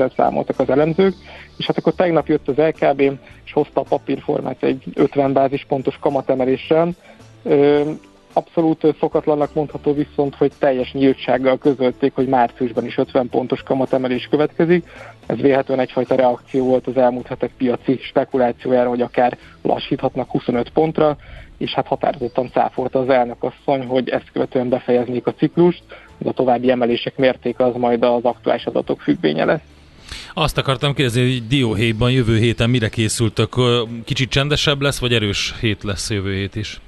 eséssel számoltak az elemzők, és hát akkor tegnap jött az LKB, és hozta a papírformát egy 50 bázispontos kamatemeléssel, Abszolút szokatlannak mondható viszont, hogy teljes nyíltsággal közölték, hogy márciusban is 50 pontos kamatemelés következik. Ez véletlenül egyfajta reakció volt az elmúlt hetek piaci spekulációjára, hogy akár lassíthatnak 25 pontra, és hát határozottan cáfolta az elnök asszony, hogy ezt követően befejeznék a ciklust, de a további emelések mértéke az majd az aktuális adatok függvénye lesz. Azt akartam kérdezni, hogy dióhéjban jövő héten mire készültök? Kicsit csendesebb lesz, vagy erős hét lesz jövő hét is?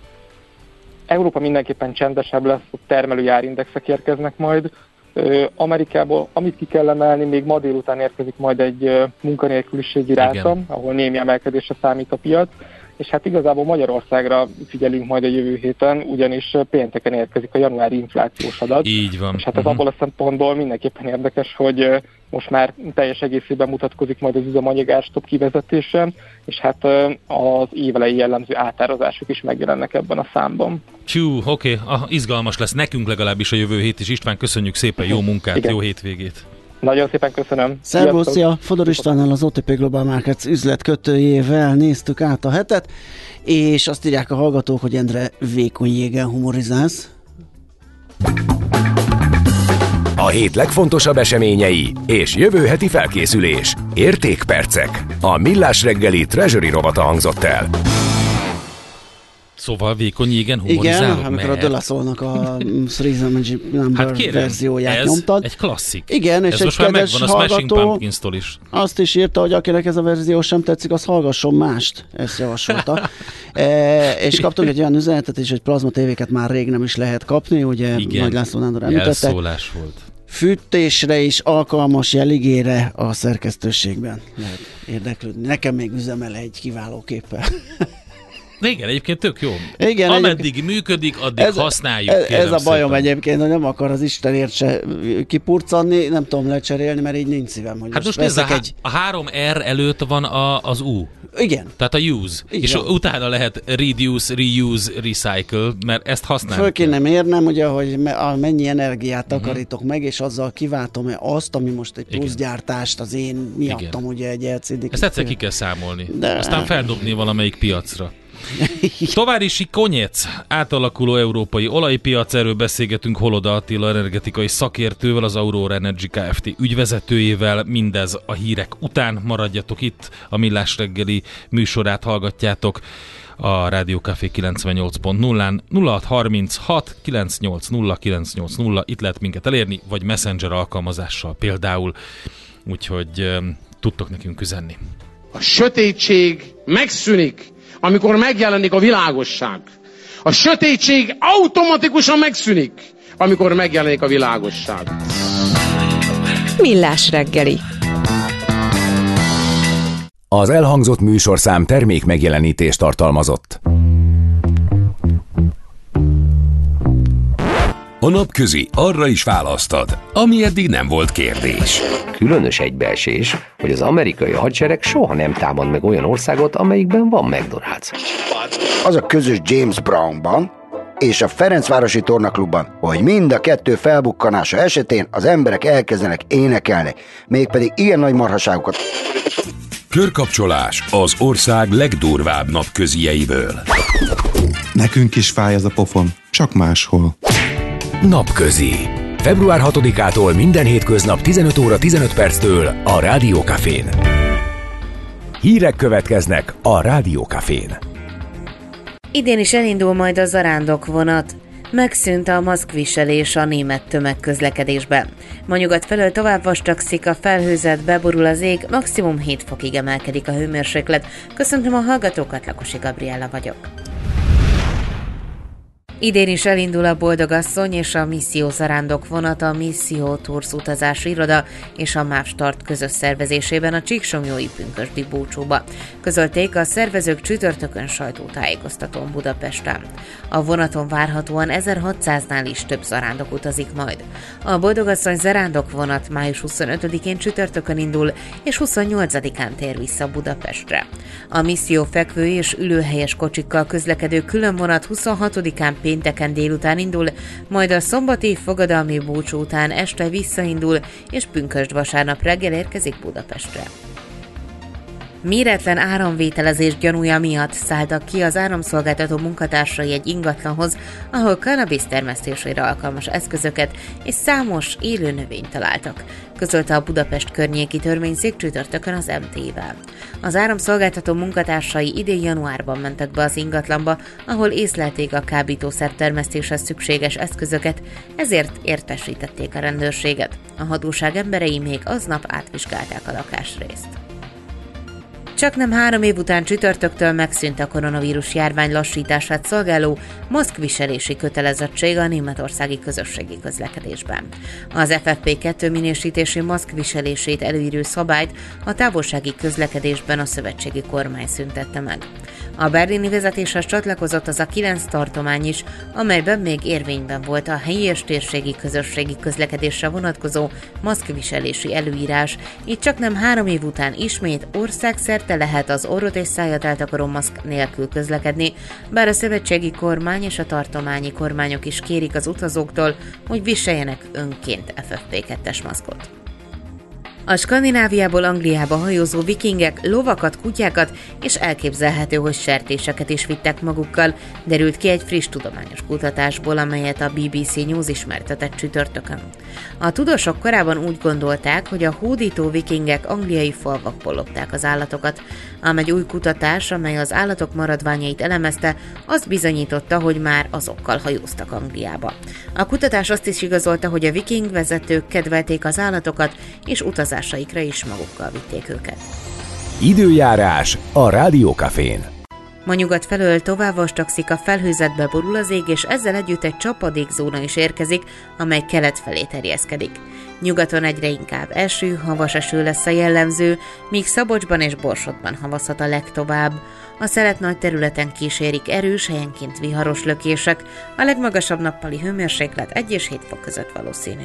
Európa mindenképpen csendesebb lesz, a termelői árindexek érkeznek majd. Amerikából, amit ki kell emelni, még ma délután érkezik majd egy munkanélküliségi ráta, ahol némi emelkedésre számít a piac és hát igazából Magyarországra figyelünk majd a jövő héten, ugyanis pénteken érkezik a januári inflációs adat. Így van. És hát ez uh-huh. abból a szempontból mindenképpen érdekes, hogy most már teljes egészében mutatkozik majd az üzemanyagárstop kivezetése, és hát az évelei jellemző átározások is megjelennek ebben a számban. Csú, oké, okay. ah, izgalmas lesz nekünk legalábbis a jövő hét is. István, köszönjük szépen, jó munkát, Igen. jó hétvégét! Nagyon szépen köszönöm. Szervusz, szia! Fodor Istvánnal az OTP Global Markets üzletkötőjével néztük át a hetet, és azt írják a hallgatók, hogy Endre vékony jégen humorizálsz. A hét legfontosabb eseményei és jövő heti felkészülés. Értékpercek. A Millás reggeli Treasury rovata hangzott el. Szóval vékony jégen humorizálok, Igen, amikor mert... a Dölaszolnak a Three's Number hát kérem, verzióját ez nyomtad. egy klasszik. Igen, és ez egy most kedves megvan a hallgató is. azt is írta, hogy akinek ez a verzió sem tetszik, az hallgasson mást. Ezt javasolta. e, és kaptunk egy olyan üzenetet is, hogy plazma tévéket már rég nem is lehet kapni, ugye Igen, Nagy László Nándor említette. volt fűtésre is alkalmas jeligére a szerkesztőségben lehet érdeklődni. Nekem még üzemel egy kiváló. De igen, egyébként tök jó. Igen, Ameddig működik, addig ez, használjuk. Ez, ez a bajom szépen. egyébként, hogy nem akar az Istenért se kipurcanni, nem tudom lecserélni, mert így nincs szívem. Hogy hát most, most a, egy... a 3R előtt van a, az U. Igen. Tehát a use. Igen. És utána lehet reduce, reuse, recycle, mert ezt használjuk. Föl kéne mérnem, ugye, hogy mennyi energiát mhm. takarítok uh-huh. meg, és azzal kiváltom-e azt, ami most egy pluszgyártást az én miattam, Igen. ugye egy LCD. Ezt egyszer ki kell számolni. De... Aztán feldobni valamelyik piacra. Továrisi Konyec, átalakuló európai olajpiac, erről beszélgetünk Holoda Attila energetikai szakértővel, az Aurora Energy Kft. ügyvezetőjével, mindez a hírek után. Maradjatok itt, a Millás reggeli műsorát hallgatjátok a Rádió Café 98.0-án 0636 980 980 itt lehet minket elérni, vagy Messenger alkalmazással például, úgyhogy tudtok nekünk üzenni. A sötétség megszűnik, amikor megjelenik a világosság. A sötétség automatikusan megszűnik, amikor megjelenik a világosság. Millás reggeli. Az elhangzott műsorszám termék megjelenítést tartalmazott. A napközi arra is választad, ami eddig nem volt kérdés. Különös egybeesés, hogy az amerikai hadsereg soha nem támad meg olyan országot, amelyikben van McDonald's. Az a közös James Brownban és a Ferencvárosi Tornaklubban, hogy mind a kettő felbukkanása esetén az emberek elkezdenek énekelni, mégpedig ilyen nagy marhaságokat. Körkapcsolás az ország legdurvább napközieiből. Nekünk is fáj ez a pofon, csak máshol. Napközi. Február 6-ától minden hétköznap 15 óra 15 perctől a Rádiókafén. Hírek következnek a Rádiókafén. Idén is elindul majd a zarándok vonat. Megszűnt a maszkviselés a német tömegközlekedésben. Ma nyugat felől tovább vastagszik a felhőzet, beborul az ég, maximum 7 fokig emelkedik a hőmérséklet. Köszöntöm a hallgatókat, Lakosi Gabriella vagyok. Idén is elindul a Boldogasszony és a Misszió Zarándok vonat a Misszió Tours utazási iroda és a MÁV Start közös szervezésében a Csíksomjói Pünkösdi búcsúba. Közölték a szervezők csütörtökön sajtótájékoztatón Budapesten. A vonaton várhatóan 1600-nál is több zarándok utazik majd. A Boldogasszony zarándok vonat május 25-én csütörtökön indul, és 28-án tér vissza Budapestre. A misszió fekvő és ülőhelyes kocsikkal közlekedő külön vonat 26-án pénteken délután indul, majd a szombati fogadalmi búcsú után este visszaindul, és pünkösd vasárnap reggel érkezik Budapestre. Méretlen áramvételezés gyanúja miatt szálltak ki az áramszolgáltató munkatársai egy ingatlanhoz, ahol cannabis termesztésére alkalmas eszközöket és számos élő növényt találtak, közölte a Budapest környéki törvényszék csütörtökön az MT-vel. Az áramszolgáltató munkatársai idén januárban mentek be az ingatlanba, ahol észlelték a kábítószer termesztéshez szükséges eszközöket, ezért értesítették a rendőrséget. A hatóság emberei még aznap átvizsgálták a lakásrészt. Csak nem három év után csütörtöktől megszűnt a koronavírus járvány lassítását szolgáló maszkviselési kötelezettség a németországi közösségi közlekedésben. Az FFP2 minősítési maszkviselését előírő szabályt a távolsági közlekedésben a szövetségi kormány szüntette meg. A berlini vezetéshez csatlakozott az a kilenc tartomány is, amelyben még érvényben volt a helyi és térségi közösségi közlekedésre vonatkozó maszkviselési előírás, így csak nem három év után ismét országszerte lehet az orrot és szájat eltakaró maszk nélkül közlekedni, bár a szövetségi kormány és a tartományi kormányok is kérik az utazóktól, hogy viseljenek önként FFP2-es maszkot. A Skandináviából Angliába hajózó vikingek lovakat, kutyákat és elképzelhető, hogy sertéseket is vittek magukkal, derült ki egy friss tudományos kutatásból, amelyet a BBC News ismertetett csütörtökön. A tudósok korábban úgy gondolták, hogy a hódító vikingek angliai falvakból lopták az állatokat, ám egy új kutatás, amely az állatok maradványait elemezte, azt bizonyította, hogy már azokkal hajóztak Angliába. A kutatás azt is igazolta, hogy a viking vezetők kedvelték az állatokat, és utazásaikra is magukkal vitték őket. Időjárás a Rádiókafén. Ma nyugat felől tovább vastagszik, a felhőzetbe borul az ég, és ezzel együtt egy csapadékzóna is érkezik, amely kelet felé terjeszkedik. Nyugaton egyre inkább eső, havas eső lesz a jellemző, míg Szabocsban és Borsodban havazhat a legtovább. A szelet nagy területen kísérik erős, helyenként viharos lökések, a legmagasabb nappali hőmérséklet 1 és 7 fok között valószínű.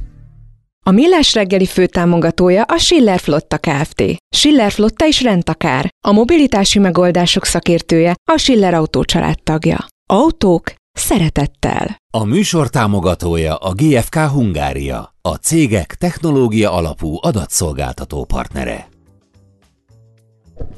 A Millás reggeli főtámogatója a Schiller Flotta Kft. Schiller Flotta is rendtakár. A mobilitási megoldások szakértője a Schiller Autó tagja. Autók szeretettel. A műsor támogatója a GFK Hungária, a cégek technológia alapú adatszolgáltató partnere.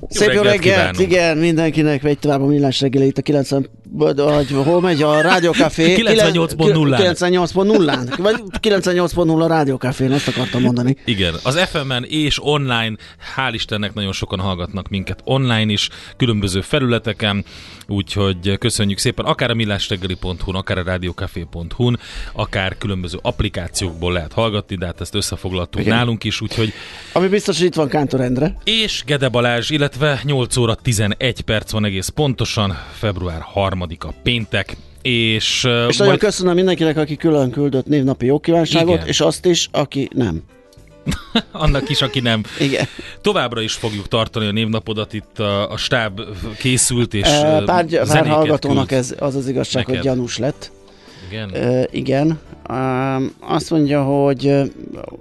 Szép jó reggelt, reggelt igen, mindenkinek vegy tovább a millás reggeli itt a 90, vagy hol megy a Rádiókafé? 98.0-án. 98.0-án, vagy 98.0 a Rádiókafén, ezt akartam mondani. Igen, az FM-en és online, hál' Istennek nagyon sokan hallgatnak minket online is, különböző felületeken, úgyhogy köszönjük szépen, akár a millásreggeli.hu-n, akár a rádiókafé.hu-n, akár különböző applikációkból lehet hallgatni, de hát ezt összefoglaltuk igen. nálunk is, úgyhogy... Ami biztos, hogy itt van Kántor Endre. És Gede Balázs, illetve 8 óra 11 perc van egész pontosan, február 3-a péntek, és, és nagyon majd... köszönöm mindenkinek, aki külön küldött névnapi jókívánságot, Igen. és azt is, aki nem. Annak is, aki nem. Igen. Továbbra is fogjuk tartani a névnapodat, itt a, a stáb készült, és pár, pár hallgatónak ez az az igazság, neked. hogy gyanús lett. Igen. Uh, igen. Azt mondja, hogy...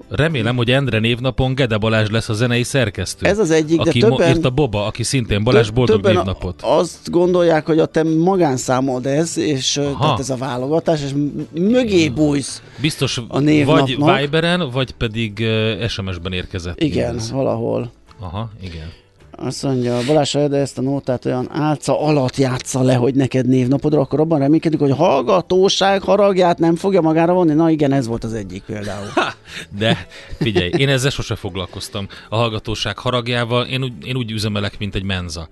Remélem, hogy Endre névnapon Gede Balázs lesz a zenei szerkesztő. Ez az egyik, aki de többen... írta Boba, aki szintén Balázs boldog névnapot. Azt gondolják, hogy a te magánszámod ez, és Aha. tehát ez a válogatás, és mögé bújsz Biztos a névnapnak. vagy Viberen, vagy pedig SMS-ben érkezett. Igen, ez. valahol. Aha, igen. Azt mondja, Balázs, de ezt a nótát olyan álca alatt játsza le, hogy neked névnapodra, akkor abban reménykedik, hogy hallgatóság haragját nem fogja magára vonni. Na igen, ez volt az egyik például. Ha, de figyelj, én ezzel sose foglalkoztam a hallgatóság haragjával. Én úgy, én úgy üzemelek, mint egy menza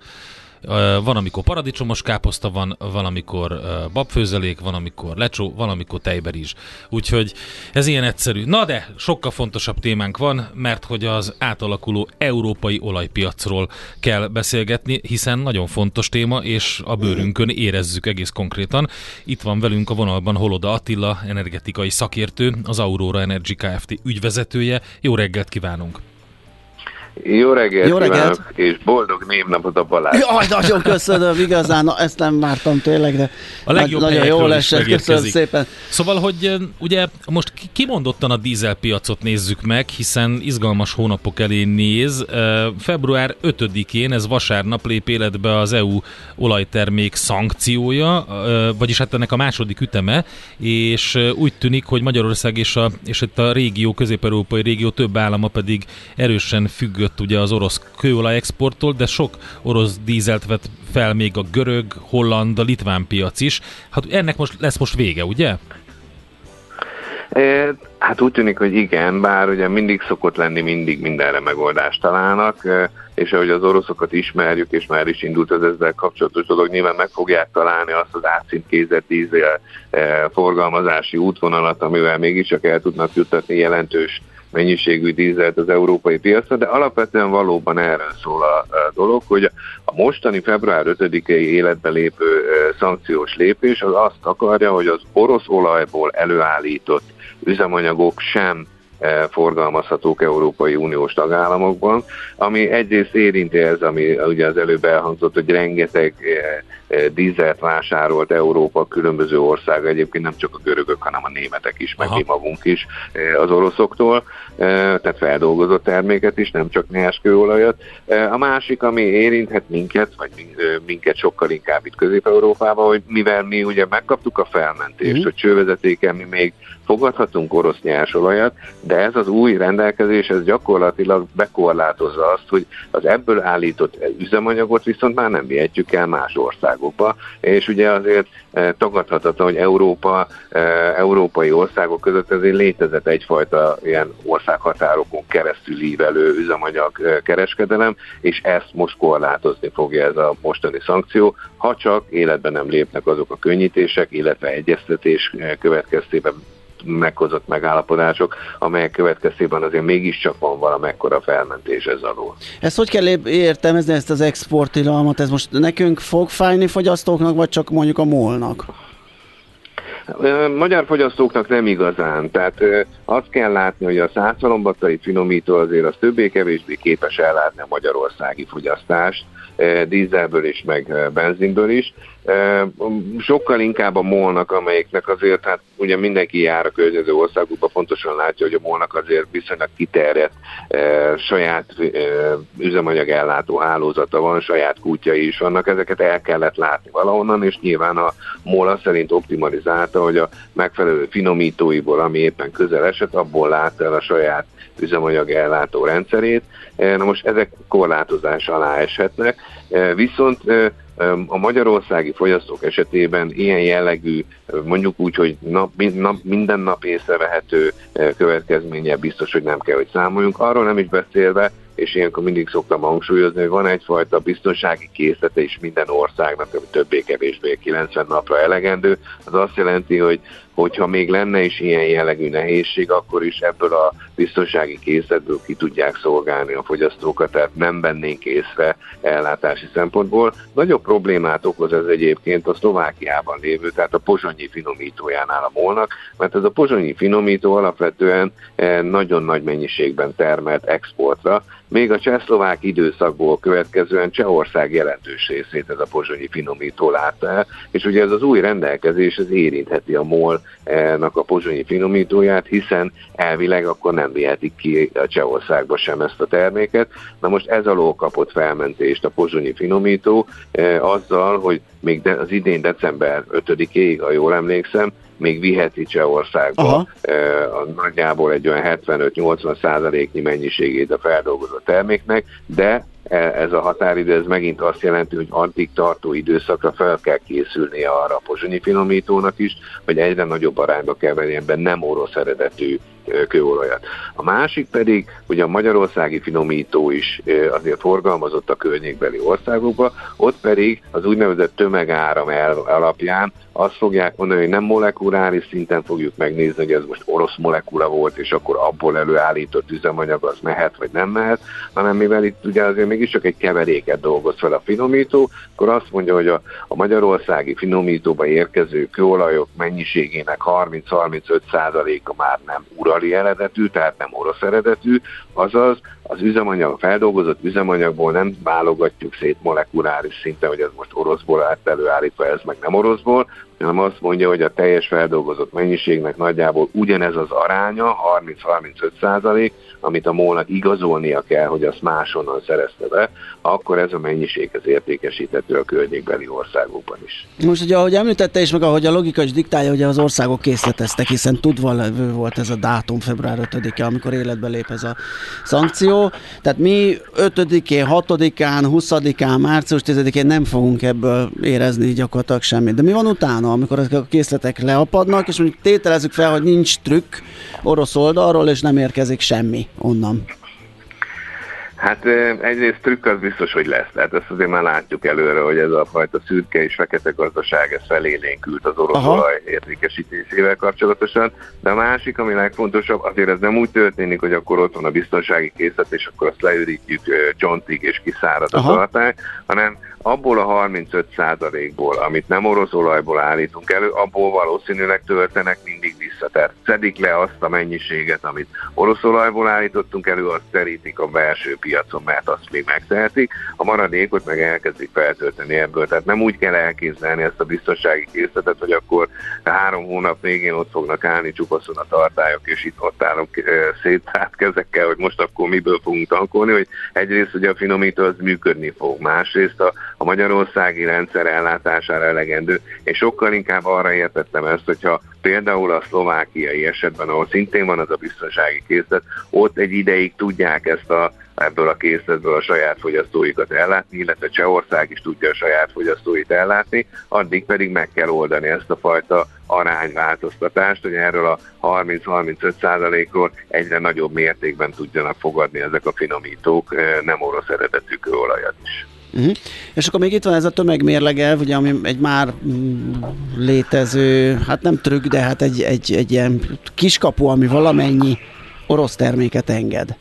van, amikor paradicsomos káposzta van, van, amikor babfőzelék, van, amikor lecsó, van, amikor tejberizs. Úgyhogy ez ilyen egyszerű. Na de, sokkal fontosabb témánk van, mert hogy az átalakuló európai olajpiacról kell beszélgetni, hiszen nagyon fontos téma, és a bőrünkön érezzük egész konkrétan. Itt van velünk a vonalban Holoda Attila, energetikai szakértő, az Aurora Energy Kft. ügyvezetője. Jó reggelt kívánunk! Jó reggelt, Jó reggelt. Kívánok, és boldog névnapot a Balázs. Jaj, nagyon köszönöm, igazán, na, ezt nem vártam tényleg, de a legjobb nagyon jól esett, köszönöm szépen. Szóval, hogy ugye most kimondottan a dízelpiacot nézzük meg, hiszen izgalmas hónapok elé néz. Február 5-én, ez vasárnap lép életbe az EU olajtermék szankciója, vagyis hát ennek a második üteme, és úgy tűnik, hogy Magyarország és, a, és itt a régió, közép-európai régió több állama pedig erősen függött függött ugye az orosz kőolaj exporttól, de sok orosz dízelt vett fel még a görög, holland, a litván piac is. Hát ennek most lesz most vége, ugye? Hát úgy tűnik, hogy igen, bár ugye mindig szokott lenni, mindig mindenre megoldást találnak, és ahogy az oroszokat ismerjük, és már is indult az ezzel kapcsolatos dolog, nyilván meg fogják találni azt az átszintkézett dízel forgalmazási útvonalat, amivel mégiscsak el tudnak juttatni jelentős mennyiségű dízelt az európai piacra, de alapvetően valóban erről szól a, dolog, hogy a mostani február 5-i életbe lépő szankciós lépés az azt akarja, hogy az orosz olajból előállított üzemanyagok sem forgalmazhatók Európai Uniós tagállamokban, ami egyrészt érinti ez, ami ugye az előbb elhangzott, hogy rengeteg dízelt vásárolt Európa különböző ország, egyébként nem csak a görögök, hanem a németek is, meg mi magunk is az oroszoktól, tehát feldolgozott terméket is, nem csak nyerskőolajat. A másik, ami érinthet minket, vagy minket sokkal inkább itt Közép-Európában, hogy mivel mi ugye megkaptuk a felmentést, mm. hogy csővezetéken mi még fogadhatunk orosz nyersolajat, de ez az új rendelkezés, ez gyakorlatilag bekorlátozza azt, hogy az ebből állított üzemanyagot viszont már nem vihetjük el más országokba, és ugye azért eh, tagadhatatlan, hogy Európa, eh, európai országok között ezért létezett egyfajta ilyen országhatárokon keresztül ívelő üzemanyag eh, kereskedelem, és ezt most korlátozni fogja ez a mostani szankció, ha csak életben nem lépnek azok a könnyítések, illetve egyeztetés következtében meghozott megállapodások, amelyek következtében azért mégiscsak van valamekkora felmentés ez alól. Ezt hogy kell értelmezni ezt az exportilalmat? Ez most nekünk fog fájni fogyasztóknak, vagy csak mondjuk a molnak? Magyar fogyasztóknak nem igazán. Tehát azt kell látni, hogy a százszalombatai finomító azért az többé-kevésbé képes ellátni a magyarországi fogyasztást, dízelből is, meg benzinből is. Sokkal inkább a molnak, amelyiknek azért, hát ugye mindenki jár a környező országokban, pontosan látja, hogy a molnak azért viszonylag kiterjedt saját üzemanyag ellátó hálózata van, saját kútjai is vannak, ezeket el kellett látni valahonnan, és nyilván a MOL szerint optimalizálta, hogy a megfelelő finomítóiból, ami éppen közel esett, abból látta el a saját üzemanyag ellátó rendszerét. Na most ezek korlátozás alá eshetnek, viszont a magyarországi fogyasztók esetében ilyen jellegű, mondjuk úgy, hogy nap, nap, minden nap észrevehető következménye biztos, hogy nem kell, hogy számoljunk. Arról nem is beszélve, és ilyenkor mindig szoktam hangsúlyozni, hogy van egyfajta biztonsági készlete is minden országnak, ami többé-kevésbé 90 napra elegendő. Az azt jelenti, hogy hogyha még lenne is ilyen jellegű nehézség, akkor is ebből a biztonsági készletből ki tudják szolgálni a fogyasztókat, tehát nem vennénk észre ellátási szempontból. Nagyobb problémát okoz ez egyébként a Szlovákiában lévő, tehát a pozsonyi finomítójánál a molnak, mert ez a pozsonyi finomító alapvetően eh, nagyon nagy mennyiségben termelt exportra, még a csehszlovák időszakból következően Csehország jelentős részét ez a pozsonyi finomító látta el, és ugye ez az új rendelkezés az érintheti a MOL-nak a pozsonyi finomítóját, hiszen elvileg akkor nem vihetik ki a Csehországba sem ezt a terméket. Na most ez alól kapott felmentést a pozsonyi finomító eh, azzal, hogy még de, az idén december 5-ig, ha jól emlékszem, még viheti Csehországba Aha. a nagyjából egy olyan 75-80 százaléknyi mennyiségét a feldolgozott terméknek, de e, ez a határidő, ez megint azt jelenti, hogy addig tartó időszakra fel kell készülnie arra a pozsonyi finomítónak is, hogy egyre nagyobb arányba kell venni ebben nem orosz eredetű kőolajat. A másik pedig, hogy a magyarországi finomító is azért forgalmazott a környékbeli országokba, ott pedig az úgynevezett tömegáram el alapján azt fogják mondani, hogy nem molekuláris szinten fogjuk megnézni, hogy ez most orosz molekula volt, és akkor abból előállított üzemanyag az mehet, vagy nem mehet, hanem mivel itt ugye azért mégiscsak egy keveréket dolgoz fel a finomító, akkor azt mondja, hogy a, a magyarországi finomítóba érkező kőolajok mennyiségének 30-35%-a már nem urali eredetű, tehát nem orosz eredetű, azaz az üzemanyag, a feldolgozott üzemanyagból nem válogatjuk szét molekuláris szinten, hogy ez most oroszból lett előállítva, ez meg nem oroszból, hanem azt mondja, hogy a teljes feldolgozott mennyiségnek nagyjából ugyanez az aránya, 30-35 százalék, amit a molnak igazolnia kell, hogy azt máshonnan szerezte be, akkor ez a mennyiség az értékesíthető a környékbeli országokban is. Most ugye, ahogy említette is, meg ahogy a logika is diktálja, hogy az országok készleteztek, hiszen tudva levő volt ez a dátum február 5-e, amikor életbe lép ez a szankció. Tehát mi 5-én, 6-án, 20-án, március 10-én nem fogunk ebből érezni gyakorlatilag semmit. De mi van utána, amikor ezek a készletek leapadnak, és mondjuk tételezzük fel, hogy nincs trükk orosz oldalról, és nem érkezik semmi onnan? Hát egyrészt trükk az biztos, hogy lesz. Tehát ezt azért már látjuk előre, hogy ez a fajta szürke és fekete gazdaság ez felélénkült az orosz Aha. olaj értékesítésével kapcsolatosan. De a másik, ami legfontosabb, azért ez nem úgy történik, hogy akkor ott van a biztonsági készlet, és akkor azt leürítjük csontig és kiszárad a tartály, hanem abból a 35%-ból, amit nem orosz olajból állítunk elő, abból valószínűleg töltenek mindig vissza. Tehát szedik le azt a mennyiséget, amit orosz olajból állítottunk elő, azt terítik a belső piacon, mert azt még megtehetik. A maradékot meg elkezdik feltölteni ebből. Tehát nem úgy kell elképzelni ezt a biztonsági készletet, hogy akkor három hónap végén ott fognak állni csupaszon a tartályok, és itt ott állunk széttárt kezekkel, hogy most akkor miből fogunk tankolni, hogy egyrészt ugye a finomító az működni fog, másrészt a a magyarországi rendszer ellátására elegendő, és sokkal inkább arra értettem ezt, hogyha például a szlovákiai esetben, ahol szintén van az a biztonsági készlet, ott egy ideig tudják ezt a ebből a készletből a saját fogyasztóikat ellátni, illetve Csehország is tudja a saját fogyasztóit ellátni, addig pedig meg kell oldani ezt a fajta arányváltoztatást, hogy erről a 30-35 százalékról egyre nagyobb mértékben tudjanak fogadni ezek a finomítók eh, nem orosz eredetű kőolajat is. Uh-huh. És akkor még itt van ez a tömegmérlegelv, ugye, ami egy már mm, létező, hát nem trükk, de hát egy, egy, egy ilyen kiskapu, ami valamennyi orosz terméket enged.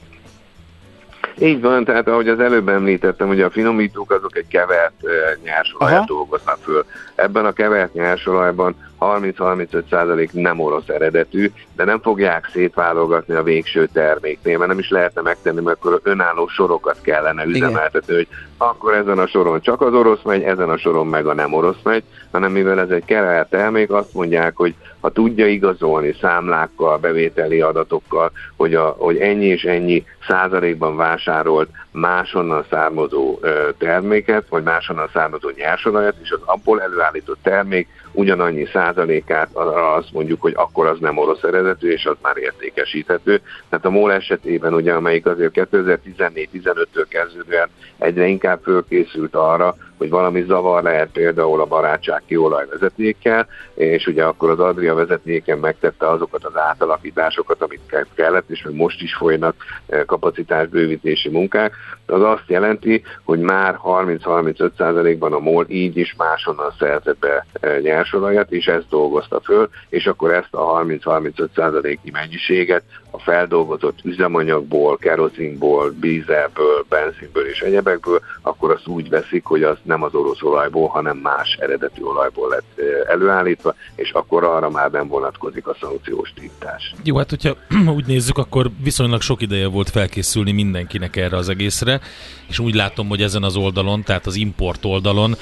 Így van, tehát ahogy az előbb említettem, hogy a finomítók azok egy kevert uh, nyersolajat dolgoznak föl. Ebben a kevert nyersolajban 30-35% nem orosz eredetű, de nem fogják szétválogatni a végső terméknél, mert nem is lehetne megtenni, mert akkor önálló sorokat kellene üzemeltetni, hogy akkor ezen a soron csak az orosz megy, ezen a soron meg a nem orosz megy, hanem mivel ez egy kevert termék, azt mondják, hogy ha tudja igazolni számlákkal, bevételi adatokkal, hogy, a, hogy ennyi és ennyi százalékban vásárolt máshonnan származó terméket, vagy máshonnan származó nyersolajat, és az abból előállított termék ugyanannyi százalékát azt mondjuk, hogy akkor az nem orosz eredetű, és az már értékesíthető. Tehát a MOL esetében, ugye, amelyik azért 2014-15-től kezdődően egyre inkább fölkészült arra, hogy valami zavar lehet például a barátság kiolajvezetékkel, és ugye akkor az Adria vezetéken megtette azokat az átalakításokat, amit kellett, és még most is folynak eh, kapacitásbővítési munkák, az azt jelenti, hogy már 30-35%-ban a MOL így is máshonnan szerzett be eh, nyersolajat, és ezt dolgozta föl, és akkor ezt a 30-35%-nyi mennyiséget a feldolgozott üzemanyagból, kerozinból, bízelből, benzinből és egyebekből, akkor azt úgy veszik, hogy az nem az orosz olajból, hanem más eredetű olajból lett előállítva, és akkor arra már nem vonatkozik a szankciós tiltás. Jó, hát hogyha úgy nézzük, akkor viszonylag sok ideje volt felkészülni mindenkinek erre az egészre, és úgy látom, hogy ezen az oldalon, tehát az import oldalon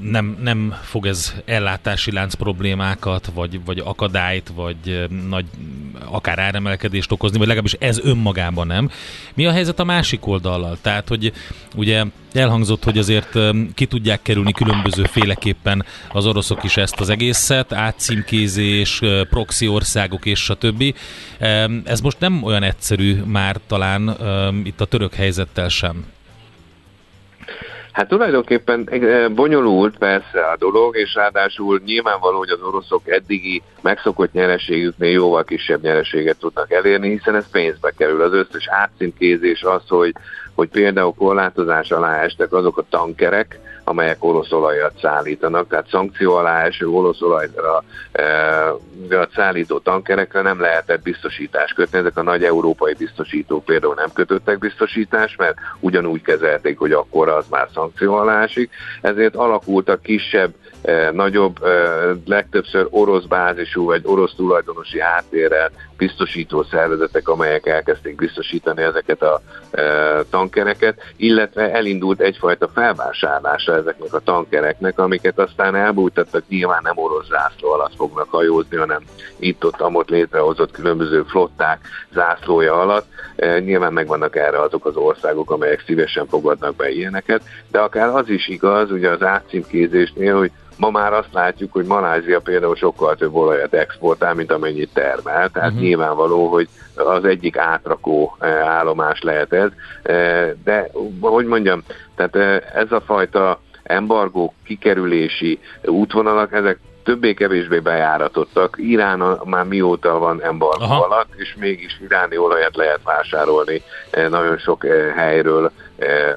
nem, nem fog ez ellátási lánc problémákat, vagy, vagy akadályt, vagy nagy akár áremelkedést okozni, vagy legalábbis ez önmagában nem. Mi a helyzet a másik oldallal? Tehát, hogy ugye elhangzott, hogy azért ki tudják kerülni különböző féleképpen az oroszok is ezt az egészet, átcímkézés, proxy országok és stb. Ez most nem olyan egyszerű már talán itt a török helyzettel sem. Hát tulajdonképpen eh, bonyolult persze a dolog, és ráadásul nyilvánvaló, hogy az oroszok eddigi megszokott nyereségüknél jóval kisebb nyereséget tudnak elérni, hiszen ez pénzbe kerül. Az összes átszintkézés az, hogy, hogy például korlátozás alá estek azok a tankerek, amelyek orosz olajat szállítanak, tehát szankció alá eső orosz olajra e, szállító tankerekre nem lehetett biztosítást kötni. Ezek a nagy európai biztosítók például nem kötöttek biztosítást, mert ugyanúgy kezelték, hogy akkor az már szankció alá esik. Ezért alakultak kisebb Eh, nagyobb, eh, legtöbbször orosz bázisú vagy orosz tulajdonosi háttérrel biztosító szervezetek, amelyek elkezdték biztosítani ezeket a eh, tankereket, illetve elindult egyfajta felvásárlása ezeknek a tankereknek, amiket aztán elbújtattak, nyilván nem orosz zászló alatt fognak hajózni, hanem itt-ott amott létrehozott különböző flották zászlója alatt. Nyilván megvannak erre azok az országok, amelyek szívesen fogadnak be ilyeneket, de akár az is igaz, ugye az átcímkézésnél, hogy Ma már azt látjuk, hogy Malázia például sokkal több olajat exportál, mint amennyit termel, tehát uh-huh. Nyilvánvaló, hogy az egyik átrakó eh, állomás lehet ez, eh, de hogy mondjam, tehát eh, ez a fajta embargó kikerülési útvonalak, ezek többé-kevésbé bejáratottak. Irán már mióta van embargó Aha. alatt, és mégis iráni olajat lehet vásárolni nagyon sok helyről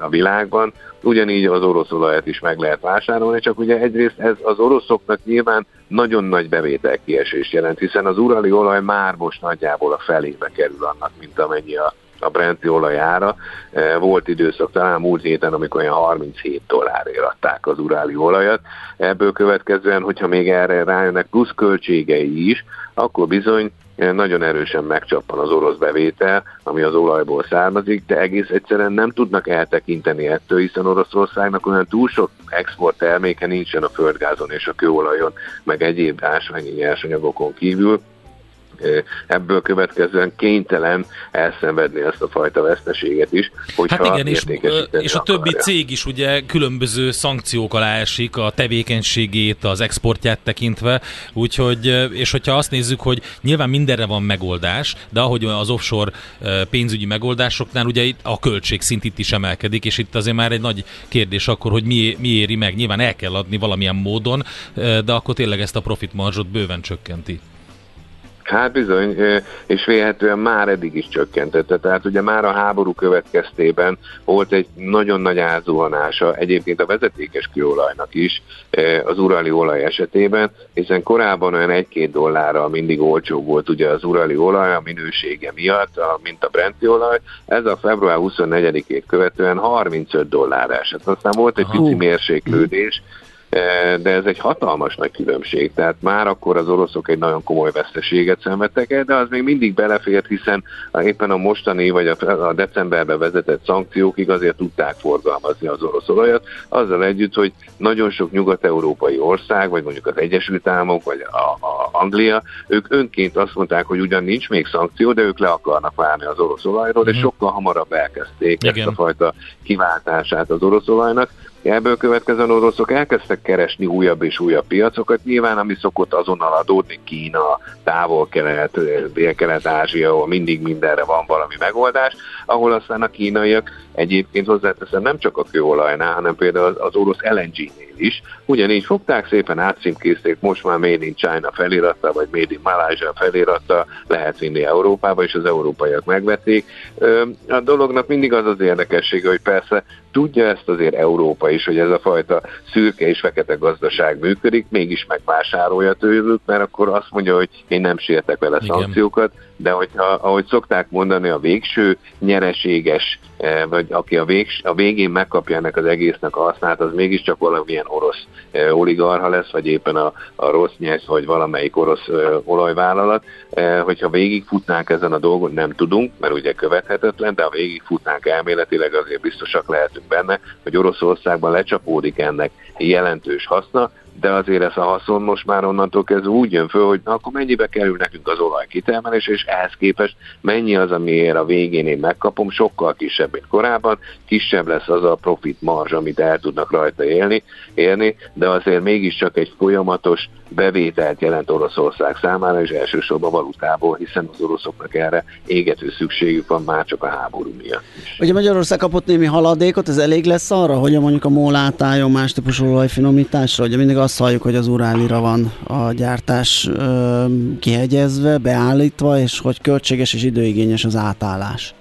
a világban ugyanígy az orosz olajat is meg lehet vásárolni, csak ugye egyrészt ez az oroszoknak nyilván nagyon nagy bevétel kiesés jelent, hiszen az urali olaj már most nagyjából a felébe kerül annak, mint amennyi a a Brenti olajára. E, volt időszak talán múlt héten, amikor olyan 37 dollárért adták az uráli olajat. Ebből következően, hogyha még erre rájönnek plusz költségei is, akkor bizony nagyon erősen megcsappan az orosz bevétel, ami az olajból származik, de egész egyszerűen nem tudnak eltekinteni ettől, hiszen Oroszországnak olyan túl sok export terméke nincsen a földgázon és a kőolajon, meg egyéb ásványi nyersanyagokon kívül, ebből következően kénytelen elszenvedni ezt a fajta veszteséget is. Hát igen, és, és a többi akarja. cég is ugye különböző szankciók alá esik a tevékenységét, az exportját tekintve, úgyhogy, és hogyha azt nézzük, hogy nyilván mindenre van megoldás, de ahogy az offshore pénzügyi megoldásoknál, ugye itt a költségszint itt is emelkedik, és itt azért már egy nagy kérdés akkor, hogy mi, mi éri meg. Nyilván el kell adni valamilyen módon, de akkor tényleg ezt a profit marzsot bőven csökkenti. Hát bizony, és vélhetően már eddig is csökkentette. Tehát ugye már a háború következtében volt egy nagyon nagy átzuhanása egyébként a vezetékes kőolajnak is az urali olaj esetében, hiszen korábban olyan 1-2 dollárra mindig olcsó volt ugye az urali olaj a minősége miatt, mint a brenti olaj. Ez a február 24-ét követően 35 dollár esett. Aztán volt egy pici mérséklődés, de ez egy hatalmas nagy különbség, tehát már akkor az oroszok egy nagyon komoly veszteséget szenvedtek el, de az még mindig belefért, hiszen éppen a mostani vagy a decemberben vezetett szankciókig azért tudták forgalmazni az orosz olajat, azzal együtt, hogy nagyon sok nyugat-európai ország, vagy mondjuk az Egyesült Államok, vagy a, a Anglia, ők önként azt mondták, hogy ugyan nincs még szankció, de ők le akarnak várni az orosz olajról, mm-hmm. és mhm. sokkal hamarabb elkezdték Igen. ezt a fajta kiváltását az orosz olajnak, Ebből következően oroszok elkezdtek keresni újabb és újabb piacokat, nyilván ami szokott azonnal adódni, Kína, távol-kelet, dél-kelet-ázsia, ahol mindig mindenre van valami megoldás, ahol aztán a kínaiak egyébként hozzáteszem nem csak a kőolajnál, hanem például az orosz LNG-nél is. Ugyanígy fogták, szépen átszimkézték, most már Made in China feliratta, vagy Made in Malaysia feliratta, lehet vinni Európába, és az európaiak megvették. A dolognak mindig az az érdekessége, hogy persze tudja ezt azért Európa is, hogy ez a fajta szürke és fekete gazdaság működik, mégis megvásárolja tőlük, mert akkor azt mondja, hogy én nem sértek vele Igen. szankciókat, de hogyha, ahogy szokták mondani, a végső nyereséges, eh, vagy aki a, végs, a végén megkapja ennek az egésznek a hasznát, az mégiscsak valamilyen orosz eh, oligarha lesz, vagy éppen a, a rossz nyers, vagy valamelyik orosz eh, olajvállalat. Hogyha végigfutnánk ezen a dolgon, nem tudunk, mert ugye követhetetlen, de ha végigfutnánk elméletileg, azért biztosak lehetünk benne, hogy Oroszországban lecsapódik ennek jelentős haszna, de azért ez a haszon most már onnantól kezdve úgy jön föl, hogy na, akkor mennyibe kerül nekünk az olaj kitermelés, és ehhez képest mennyi az, amiért a végén én megkapom, sokkal kisebb, mint korábban, kisebb lesz az a profit marzs, amit el tudnak rajta élni, élni, de azért mégiscsak egy folyamatos bevételt jelent Oroszország számára, és elsősorban valutából, hiszen az oroszoknak erre égető szükségük van már csak a háború miatt. Ugye Magyarország kapott némi haladékot, ez elég lesz arra, hogy mondjuk a MOL átálljon más típusú olajfinomításra? Ugye mindig azt halljuk, hogy az urálira van a gyártás ö, kihegyezve, beállítva, és hogy költséges és időigényes az átállás.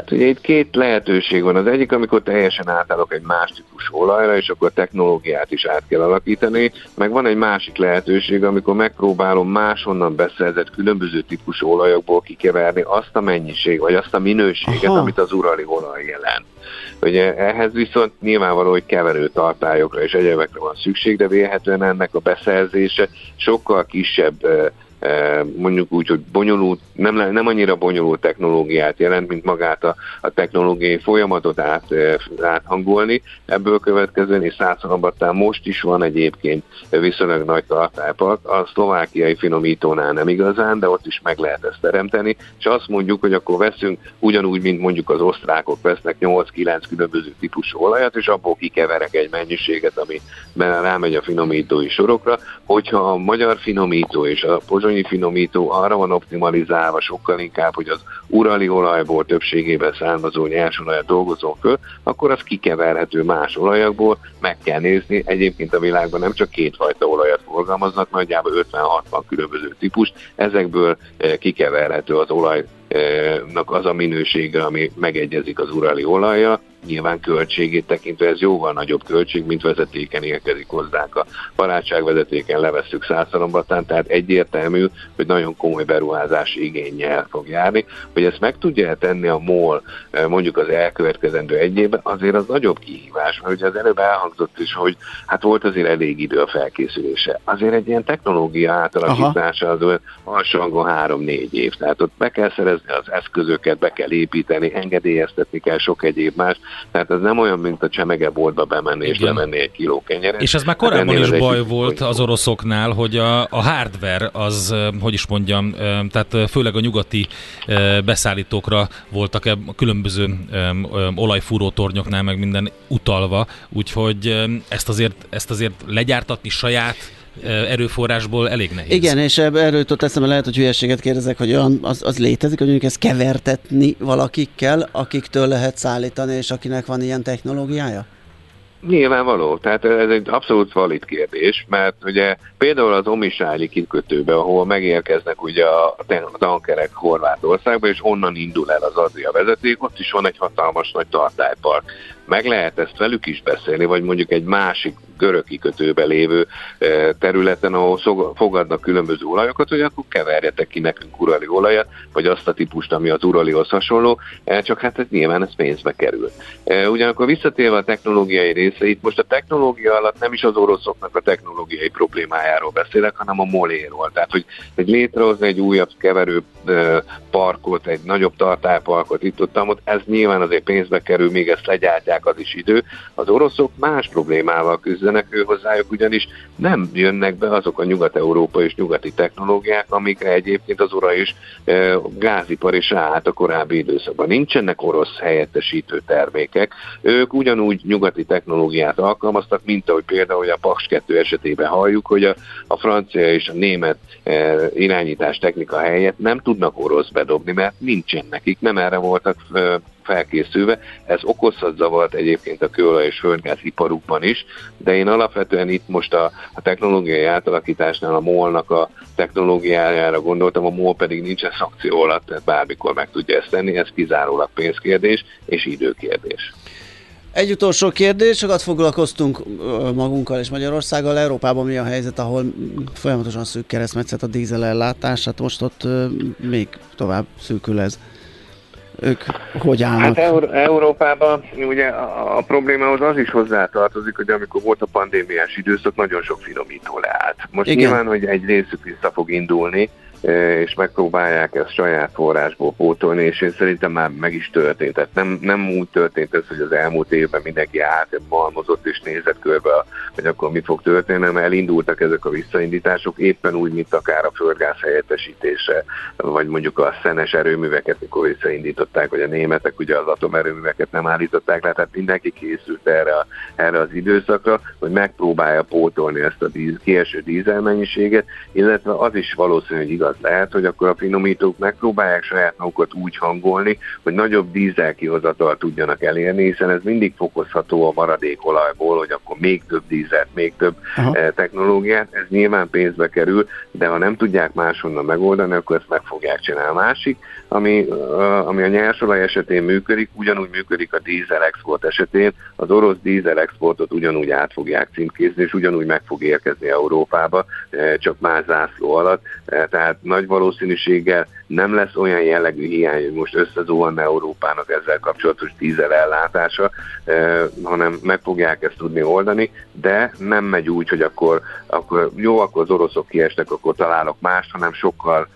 Hát ugye itt két lehetőség van. Az egyik, amikor teljesen átállok egy más típusú olajra, és akkor a technológiát is át kell alakítani, meg van egy másik lehetőség, amikor megpróbálom máshonnan beszerzett különböző típusú olajokból kikeverni azt a mennyiség, vagy azt a minőséget, Aha. amit az urali olaj jelent. Ugye ehhez viszont nyilvánvaló, hogy keverő tartályokra és egyebekre van szükség, de vélhetően ennek a beszerzése sokkal kisebb mondjuk úgy, hogy bonyolult, nem, nem annyira bonyolult technológiát jelent, mint magát a, a technológiai folyamatot át, áthangolni. Ebből következően, és százszalombattán most is van egyébként viszonylag nagy tartálypark, a szlovákiai finomítónál nem igazán, de ott is meg lehet ezt teremteni, és azt mondjuk, hogy akkor veszünk ugyanúgy, mint mondjuk az osztrákok vesznek 8-9 különböző típusú olajat, és abból kikeverek egy mennyiséget, ami rámegy a finomítói sorokra, hogyha a magyar finomító és a pozsony pozsonyi finomító arra van optimalizálva sokkal inkább, hogy az urali olajból többségében származó nyersolajat dolgozom föl, akkor az kikeverhető más olajokból, meg kell nézni. Egyébként a világban nem csak kétfajta olajat forgalmaznak, nagyjából 50-60 különböző típus, ezekből eh, kikeverhető az olajnak az a minősége, ami megegyezik az urali olajjal, nyilván költségét tekintve ez jóval nagyobb költség, mint vezetéken érkezik hozzánk. A barátságvezetéken levesszük százszalombatán, tehát egyértelmű, hogy nagyon komoly beruházás igényel fog járni. Hogy ezt meg tudja tenni a MOL eh, mondjuk az elkövetkezendő egy évben, azért az nagyobb kihívás, mert ugye az előbb elhangzott is, hogy hát volt azért elég idő a felkészülése. Azért egy ilyen technológia átalakítása az alsóangon három-négy év. Tehát ott be kell szerezni az eszközöket, be kell építeni, engedélyeztetni kell sok egyéb más, tehát ez nem olyan, mint a csemege boltba bemenni és lemenni egy kiló kenyeret. És ez már hát korábban is baj volt az oroszoknál, hogy a, a hardware az, hogy is mondjam, tehát főleg a nyugati beszállítókra voltak a különböző olajfúró tornyoknál meg minden utalva, úgyhogy ezt azért, ezt azért legyártatni saját erőforrásból elég nehéz. Igen, és erről jutott eszembe, lehet, hogy hülyeséget kérdezek, hogy olyan, az, az létezik, hogy mondjuk ezt kevertetni valakikkel, akiktől lehet szállítani, és akinek van ilyen technológiája? Nyilvánvaló, tehát ez egy abszolút valid kérdés, mert ugye például az Omisáli kikötőbe, ahol megérkeznek ugye a tankerek Horvátországba, és onnan indul el az Adria vezeték, ott is van egy hatalmas nagy tartálypark meg lehet ezt velük is beszélni, vagy mondjuk egy másik görög kikötőbe lévő e, területen, ahol fogadnak különböző olajokat, hogy akkor keverjetek ki nekünk urali olajat, vagy azt a típust, ami az uralihoz hasonló, e, csak hát ez nyilván ez pénzbe kerül. E, ugyanakkor visszatérve a technológiai része, itt most a technológia alatt nem is az oroszoknak a technológiai problémájáról beszélek, hanem a moléról. Tehát, hogy, hogy létrehozni egy újabb keverő parkot, egy nagyobb tartályparkot itt ott, ott ez nyilván azért pénzbe kerül, még ezt legyártják az is idő. Az oroszok más problémával küzdenek, ő hozzájuk ugyanis nem jönnek be azok a nyugat-európai és nyugati technológiák, amikre egyébként az ora is e, gázipar is ráállt a korábbi időszakban. Nincsenek orosz helyettesítő termékek, ők ugyanúgy nyugati technológiát alkalmaztak, mint ahogy például a Paks 2 esetében halljuk, hogy a, a francia és a német e, irányítás technika helyett nem tudnak orosz bedobni, mert nincsen nekik, nem erre voltak e, felkészülve. Ez okozhat zavart egyébként a kőolaj és földgáz iparukban is, de én alapvetően itt most a, a technológiai átalakításnál a MOL-nak a technológiájára gondoltam, a MOL pedig nincsen szakció alatt, tehát bármikor meg tudja ezt tenni, ez kizárólag pénzkérdés és időkérdés. Egy utolsó kérdés, sokat foglalkoztunk magunkkal és Magyarországgal. Európában mi a helyzet, ahol folyamatosan szűk keresztmetszet a dízel ellátás, hát most ott még tovább szűkül ez ők hogy állnak? Hát Eur- Európában ugye a, a problémához az is hozzátartozik, hogy amikor volt a pandémiás időszak, nagyon sok finomító leállt. Most Igen. nyilván, hogy egy részük vissza fog indulni, és megpróbálják ezt saját forrásból pótolni, és én szerintem már meg is történt. Tehát nem, nem úgy történt ez, hogy az elmúlt évben mindenki állt, malmozott és nézett körbe, hogy akkor mi fog történni, hanem elindultak ezek a visszaindítások, éppen úgy, mint akár a földgáz helyettesítése, vagy mondjuk a szenes erőműveket, mikor visszaindították, vagy a németek ugye az atomerőműveket nem állították le, tehát mindenki készült erre, erre az időszakra, hogy megpróbálja pótolni ezt a díz, kieső dízelmennyiséget, illetve az is valószínű, hogy igaz lehet, hogy akkor a finomítók megpróbálják saját magukat úgy hangolni, hogy nagyobb dízel kihozatal tudjanak elérni, hiszen ez mindig fokozható a maradék olajból, hogy akkor még több dízelt, még több Aha. Eh, technológiát, ez nyilván pénzbe kerül, de ha nem tudják máshonnan megoldani, akkor ezt meg fogják csinálni. A másik, ami, eh, ami a nyersolaj esetén működik, ugyanúgy működik a dízel export esetén, az orosz dízel exportot ugyanúgy át fogják címkézni, és ugyanúgy meg fog érkezni Európába, eh, csak más zászló alatt, tehát nagy valószínűséggel nem lesz olyan jellegű hiány, hogy most összezuhanna Európának ezzel kapcsolatos dízel ellátása, hanem meg fogják ezt tudni oldani, de nem megy úgy, hogy akkor, akkor jó, akkor az oroszok kiestek, akkor találok mást, hanem sokkal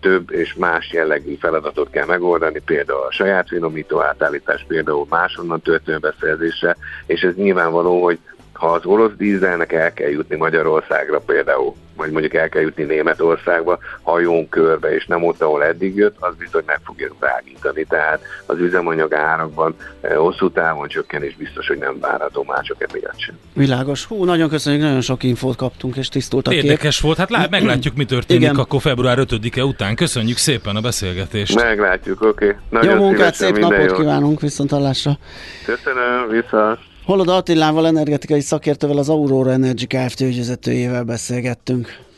több és más jellegű feladatot kell megoldani, például a saját finomító átállítás, például máshonnan történő beszerzése, és ez nyilvánvaló, hogy ha az orosz dízelnek el kell jutni Magyarországra például, vagy mondjuk el kell jutni Németországba, hajón körbe, és nem ott, ahol eddig jött, az bizony meg fogja drágítani. Tehát az üzemanyag árakban eh, hosszú távon csökkenés biztos, hogy nem várható már csak emiatt sem. Világos. Hú, nagyon köszönjük, nagyon sok infót kaptunk, és tisztult a Érdekes kép. volt, hát lá, meglátjuk, mi történik Igen. akkor február 5-e után. Köszönjük szépen a beszélgetést. Meglátjuk, oké. Okay. Jó munkát, szép napot jó. kívánunk, viszont hallásra. Köszönöm, vissza. Holoda Attilával, energetikai szakértővel, az Aurora Energy Kft. ügyvezetőjével beszélgettünk.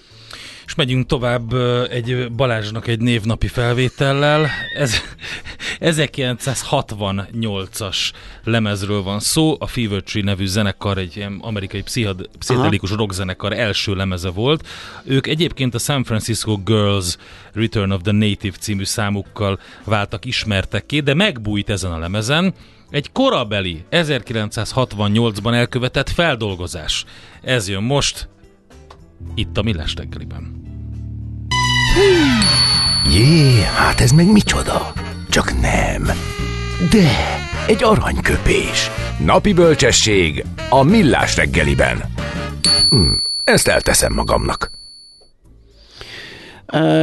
És megyünk tovább egy Balázsnak egy névnapi felvétellel. Ez 1968-as lemezről van szó. A Fever Tree nevű zenekar egy ilyen amerikai pszichedelikus rockzenekar első lemeze volt. Ők egyébként a San Francisco Girls Return of the Native című számukkal váltak ismertek ki, de megbújt ezen a lemezen egy korabeli 1968-ban elkövetett feldolgozás. Ez jön most, itt a Millás reggeliben. Jé, hát ez meg micsoda? Csak nem. De, egy aranyköpés. Napi bölcsesség a Millás reggeliben. Hm, ezt elteszem magamnak.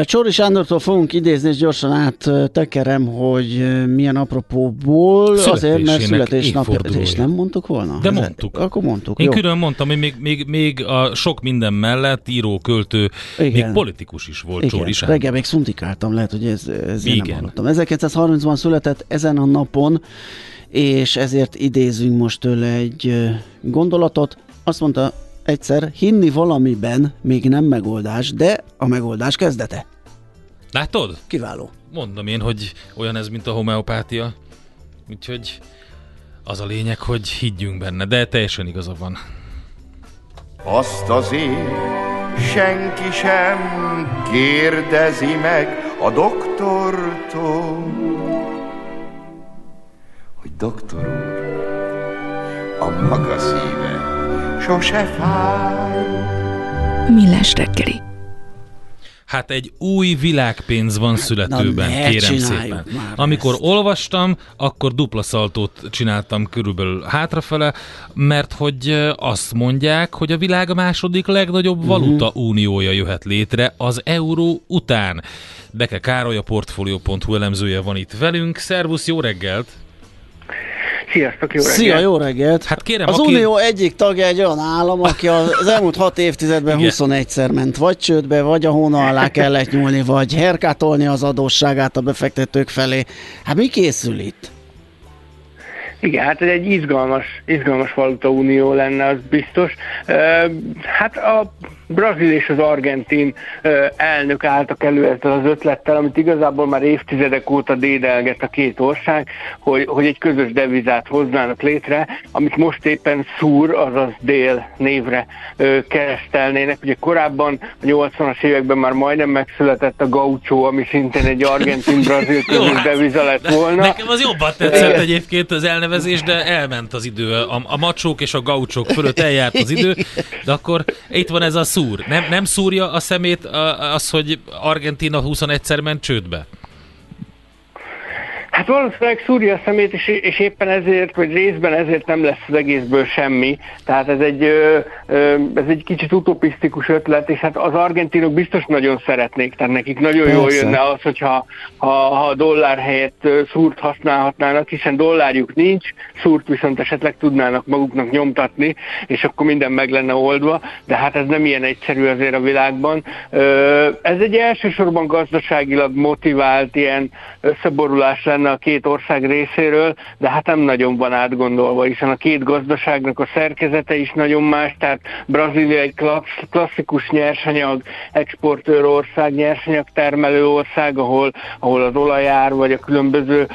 Csóri Sándortól fogunk idézni, és gyorsan áttekerem, hogy milyen apropóból, azért, mert születésnapja, és nem mondtuk volna? De mondtuk. Akkor mondtuk, Én jó. külön mondtam, hogy még, még, még a sok minden mellett író, költő, Igen. még politikus is volt Igen. Csóri Sándor. Reggel még szundikáltam, lehet, hogy ez, ez Igen. nem hallottam. 1930-ban született ezen a napon, és ezért idézünk most tőle egy gondolatot. Azt mondta, egyszer, hinni valamiben még nem megoldás, de a megoldás kezdete. Látod? Kiváló. Mondom én, hogy olyan ez, mint a homeopátia. Úgyhogy az a lényeg, hogy higgyünk benne, de teljesen igaza van. Azt azért senki sem kérdezi meg a doktortól, hogy doktor úr, a maga szíve sose fáj. Millás reggeli. Hát egy új világpénz van születőben, Na, kérem szépen. Amikor ezt. olvastam, akkor dupla szaltót csináltam körülbelül hátrafele, mert hogy azt mondják, hogy a világ második legnagyobb uh-huh. valuta uniója jöhet létre az euró után. Beke Károly, a Portfolio.hu elemzője van itt velünk. Szervusz, jó reggelt! Sziasztok, jó reggelt! Szia, jó reggelt! Hát kérem, az aki... Unió egyik tagja egy olyan állam, aki az elmúlt hat évtizedben 21-szer ment vagy csődbe, vagy a hóna alá kellett nyúlni, vagy herkátolni az adósságát a befektetők felé. Hát mi készül itt? Igen, hát ez egy izgalmas, izgalmas unió lenne, az biztos. Hát a brazil és az argentin elnök álltak elő ezzel az ötlettel, amit igazából már évtizedek óta dédelget a két ország, hogy, hogy egy közös devizát hoznának létre, amit most éppen szúr, azaz dél névre keresztelnének. Ugye korábban a 80-as években már majdnem megszületett a gaucho, ami szintén egy argentin-brazil közös hát deviza lett volna. Nekem az jobban tetszett egyébként az elnevezés, de elment az idő. A, a macsók és a gaucsok fölött eljárt az idő, de akkor itt van ez a szúr? Nem, nem szúrja a szemét az, hogy Argentina 21-szer ment csődbe? Hát valószínűleg szúrja a szemét, és, és éppen ezért, vagy részben ezért nem lesz az egészből semmi. Tehát ez egy, ez egy kicsit utopisztikus ötlet, és hát az argentinok biztos nagyon szeretnék, tehát nekik nagyon Persze. jól jönne az, hogyha ha, ha dollár helyett szúrt használhatnának, hiszen dollárjuk nincs, szúrt viszont esetleg tudnának maguknak nyomtatni, és akkor minden meg lenne oldva, de hát ez nem ilyen egyszerű azért a világban. Ez egy elsősorban gazdaságilag motivált ilyen összeborulás lenne a két ország részéről, de hát nem nagyon van átgondolva, hiszen a két gazdaságnak a szerkezete is nagyon más, tehát Brazília egy klasszikus nyersanyag exportőr ország, nyersanyag termelő ország, ahol, ahol az olajár vagy a különböző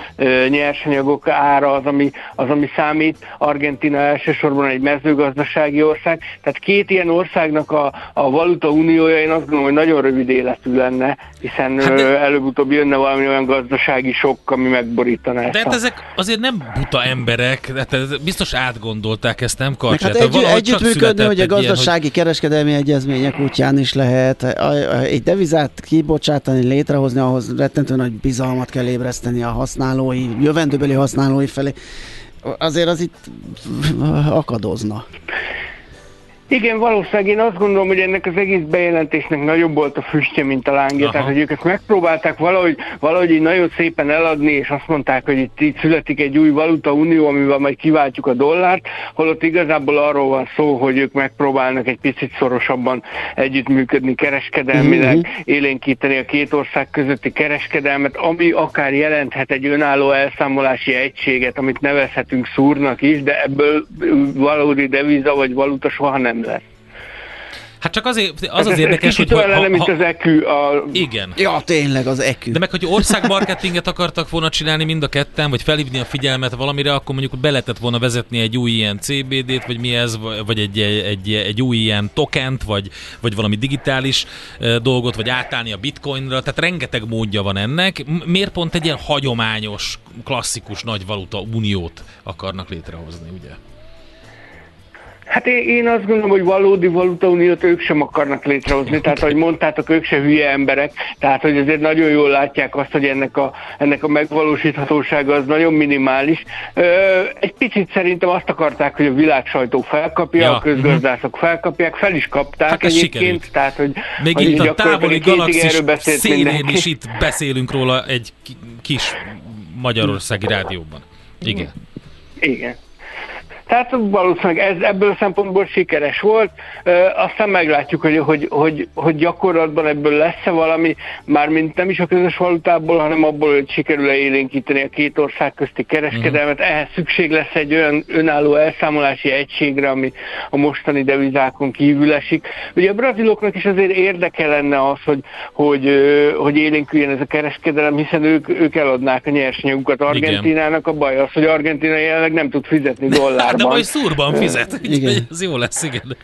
nyersanyagok ára az ami, az, ami számít. Argentina elsősorban egy mezőgazdasági ország, tehát két ilyen országnak a, a valuta uniója, én azt gondolom, hogy nagyon rövid életű lenne, hiszen hát előbb-utóbb jönne valami olyan gazdasági sok, ami megborítaná De hát ezek azért nem buta emberek, hát biztos átgondolták ezt, nem karcsát. Hát egy, együttműködni, hogy a gazdasági ilyen, kereskedelmi egyezmények útján is lehet egy devizát kibocsátani, létrehozni, ahhoz rettentő nagy bizalmat kell ébreszteni a használói, jövendőbeli használói felé. Azért az itt akadozna. Igen, valószínűleg én azt gondolom, hogy ennek az egész bejelentésnek nagyobb volt a füstje, mint a lángja. Tehát, hogy ők ezt megpróbálták valahogy, valahogy így nagyon szépen eladni, és azt mondták, hogy itt, itt születik egy új valuta unió, amivel majd kiváltjuk a dollárt, holott igazából arról van szó, hogy ők megpróbálnak egy picit szorosabban együttműködni kereskedelmileg, mm-hmm. élénkíteni a két ország közötti kereskedelmet, ami akár jelenthet egy önálló elszámolási egységet, amit nevezhetünk szúrnak is, de ebből valódi deviza vagy valuta soha nem lesz. Hát csak azért, az az érdekes, hogy... Ha, ha, mint az EQ. A... Igen. Ja, tényleg az EQ. De meg, hogy országmarketinget akartak volna csinálni mind a ketten, vagy felhívni a figyelmet valamire, akkor mondjuk be lehetett volna vezetni egy új ilyen CBD-t, vagy mi ez, vagy egy, egy, egy új ilyen tokent, vagy, vagy valami digitális dolgot, vagy átállni a bitcoinra. Tehát rengeteg módja van ennek. Miért pont egy ilyen hagyományos, klasszikus nagy valuta uniót akarnak létrehozni, ugye? Hát én, én azt gondolom, hogy valódi valutauniót ők sem akarnak létrehozni, tehát ahogy mondtátok, ők se hülye emberek, tehát hogy azért nagyon jól látják azt, hogy ennek a, ennek a megvalósíthatósága az nagyon minimális. Ö, egy picit szerintem azt akarták, hogy a világ sajtó felkapja, ja. a közgazdászok felkapják, fel is kapták hát egyébként, sikerült. tehát hogy még hogy itt a távoli galaxis szélén mindenki. is itt beszélünk róla egy kis magyarországi rádióban. Igen. Igen. Tehát valószínűleg ez ebből a szempontból sikeres volt. Aztán meglátjuk, hogy, hogy, hogy, hogy gyakorlatban ebből lesz-e valami, mármint nem is a közös valutából, hanem abból, hogy sikerül-e élénkíteni a két ország közti kereskedelmet. Mm. Ehhez szükség lesz egy olyan önálló elszámolási egységre, ami a mostani devizákon kívül esik. Ugye a braziloknak is azért érdeke lenne az, hogy, hogy, hogy élénküljön ez a kereskedelem, hiszen ők, ők eladnák a nyersanyagukat Argentinának. A baj az, hogy Argentina jelenleg nem tud fizetni dollár de majd szúrban fizet, igen. ez jó lesz, igen.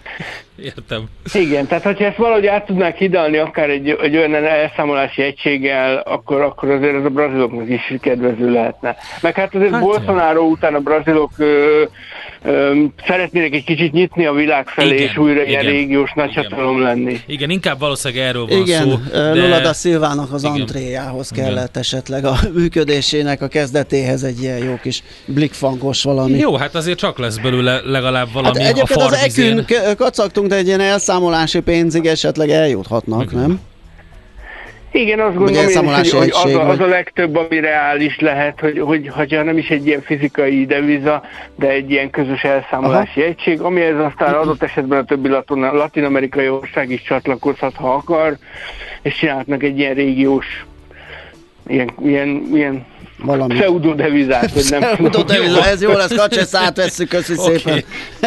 Értem. Igen, tehát hogyha ezt valahogy át tudnák hidalni akár egy, egy olyan elszámolási egységgel, akkor, akkor azért ez a braziloknak is kedvező lehetne. Meg hát azért hát Bolsonaro után a brazilok ö, szeretnének egy kicsit nyitni a világ felé, igen, és újra igen, ilyen régiós nagyhatalom lenni. Igen, inkább valószínűleg erről van igen, szó. Igen, de... Lula da Silvának az igen. antréjához kellett igen. esetleg a működésének a kezdetéhez egy ilyen jó kis blikfangos valami. Jó, hát azért csak lesz belőle legalább hát valami hát egyébként a az ekün kacagtunk, de egy ilyen elszámolási pénzig esetleg eljuthatnak, Igen. nem? Igen, azt gondolom én is, hogy, az, a, az a legtöbb, ami reális lehet, hogy, hogy ha nem is egy ilyen fizikai deviza, de egy ilyen közös elszámolási Aha. egység, amihez aztán adott esetben a többi latin-amerikai ország is csatlakozhat, ha akar, és csinálhatnak egy ilyen régiós, ilyen, ilyen, ilyen valami. Pseudodevizát, hogy nem Pseudodevizát, ez jó lesz, Kacsi, ezt átvesszük, köszi okay. szépen.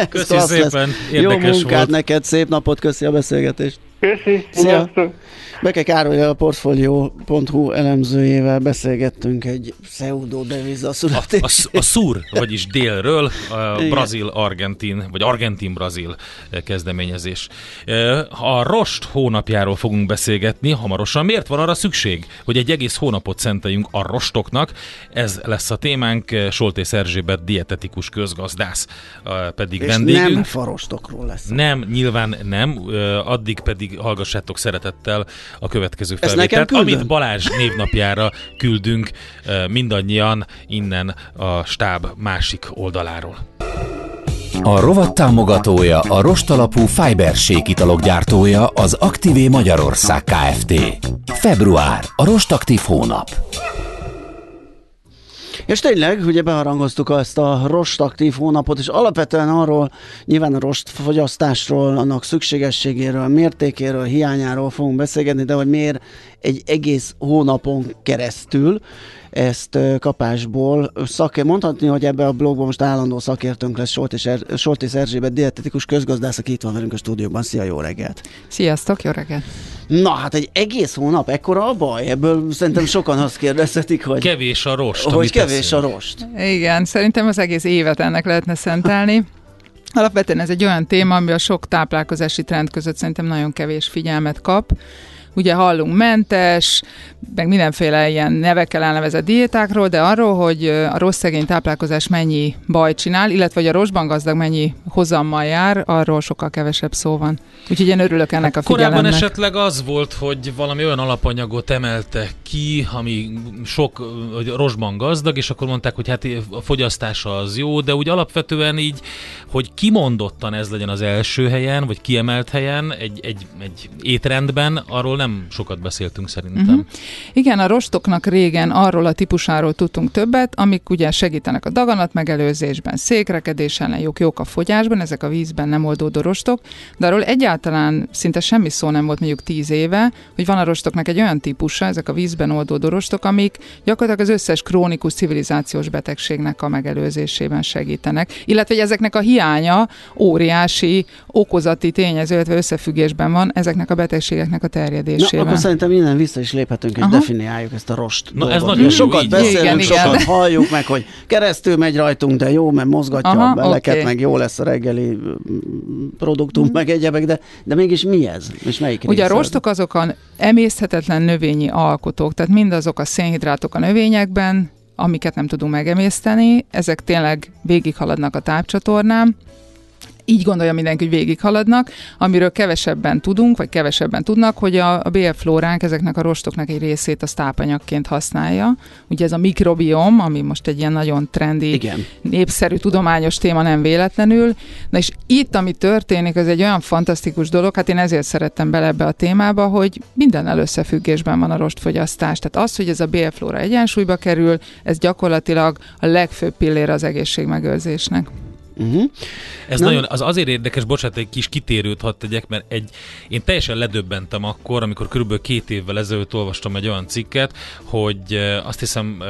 Köszi szépen, Jó munkát volt. neked, szép napot, köszi a beszélgetést. Köszi, Szia! Beke Károly a Portfolio.hu elemzőjével beszélgettünk egy pseudo deviza születés. A, a, a szúr, vagyis délről, a brazil-argentin, vagy argentin-brazil kezdeményezés. A rost hónapjáról fogunk beszélgetni hamarosan. Miért van arra szükség, hogy egy egész hónapot szenteljünk a rostoknak? Ez lesz a témánk. Soltész Erzsébet dietetikus közgazdász pedig És vendégünk. nem farostokról lesz. Nem, nyilván nem. Addig pedig hallgassátok szeretettel a következő felvételt, amit Balázs névnapjára küldünk mindannyian innen a stáb másik oldaláról. A rovat támogatója a rostalapú Fiber italok gyártója az Aktivé Magyarország Kft. Február, a rostaktív hónap. És tényleg, ugye beharangoztuk ezt a rost aktív hónapot, és alapvetően arról, nyilván a rost annak szükségességéről, mértékéről, hiányáról fogunk beszélgetni, de hogy miért egy egész hónapon keresztül ezt kapásból szak, mondhatni, hogy ebbe a blogban most állandó szakértőnk lesz Soltis, er, Soltis Erzsébet, dietetikus közgazdász, aki itt van velünk a stúdióban. Szia, jó reggelt! Sziasztok, jó reggelt! Na, hát egy egész hónap, ekkora a baj? Ebből szerintem sokan azt kérdezhetik, hogy... Kevés a rost. Hogy kevés a rost. Igen, szerintem az egész évet ennek lehetne szentelni. Alapvetően ez egy olyan téma, ami a sok táplálkozási trend között szerintem nagyon kevés figyelmet kap ugye hallunk mentes, meg mindenféle ilyen nevekkel elnevezett diétákról, de arról, hogy a rossz szegény táplálkozás mennyi baj csinál, illetve hogy a rosszban gazdag mennyi hozammal jár, arról sokkal kevesebb szó van. Úgyhogy én örülök ennek hát a figyelemnek. Korábban esetleg az volt, hogy valami olyan alapanyagot emelte ki, ami sok hogy rosban gazdag, és akkor mondták, hogy hát a fogyasztása az jó, de úgy alapvetően így, hogy kimondottan ez legyen az első helyen, vagy kiemelt helyen egy, egy, egy étrendben, arról nem sokat beszéltünk szerintem. Uh-huh. Igen, a rostoknak régen arról a típusáról tudtunk többet, amik ugye segítenek a daganat megelőzésben, székrekedés ellen jók, jók a fogyásban, ezek a vízben nem oldódó rostok, de arról egyáltalán szinte semmi szó nem volt mondjuk tíz éve, hogy van a rostoknak egy olyan típusa, ezek a vízben oldódó rostok, amik gyakorlatilag az összes krónikus civilizációs betegségnek a megelőzésében segítenek, illetve hogy ezeknek a hiánya óriási okozati tényező, illetve összefüggésben van ezeknek a betegségeknek a terjedésében. Na, akkor szerintem innen vissza is léphetünk, és Aha. definiáljuk ezt a rost Na, ez nagyon Sokat így. beszélünk, igen, sokat igen. halljuk meg, hogy keresztül megy rajtunk, de jó, mert mozgatja Aha, a beleket, oké. meg jó lesz a reggeli mm, produktum, meg egyebek, de, de mégis mi ez? És melyik Ugye a rostok azok a emészthetetlen növényi alkotók, tehát mindazok a szénhidrátok a növényekben, amiket nem tudunk megemészteni, ezek tényleg végighaladnak a tápcsatornán, így gondolja mindenki, hogy végighaladnak, amiről kevesebben tudunk, vagy kevesebben tudnak, hogy a, a bélflóránk ezeknek a rostoknak egy részét a tápanyagként használja. Ugye ez a mikrobiom, ami most egy ilyen nagyon trendi, Igen. népszerű tudományos téma nem véletlenül. Na és itt, ami történik, ez egy olyan fantasztikus dolog, hát én ezért szerettem bele ebbe a témába, hogy mindennel összefüggésben van a rostfogyasztás. Tehát az, hogy ez a bélflóra egyensúlyba kerül, ez gyakorlatilag a legfőbb pillér az egészségmegőrzésnek. Uh-huh. Ez Na. nagyon, az azért érdekes, bocsánat, egy kis kitérőt hadd tegyek, mert egy, én teljesen ledöbbentem akkor, amikor körülbelül két évvel ezelőtt olvastam egy olyan cikket, hogy azt hiszem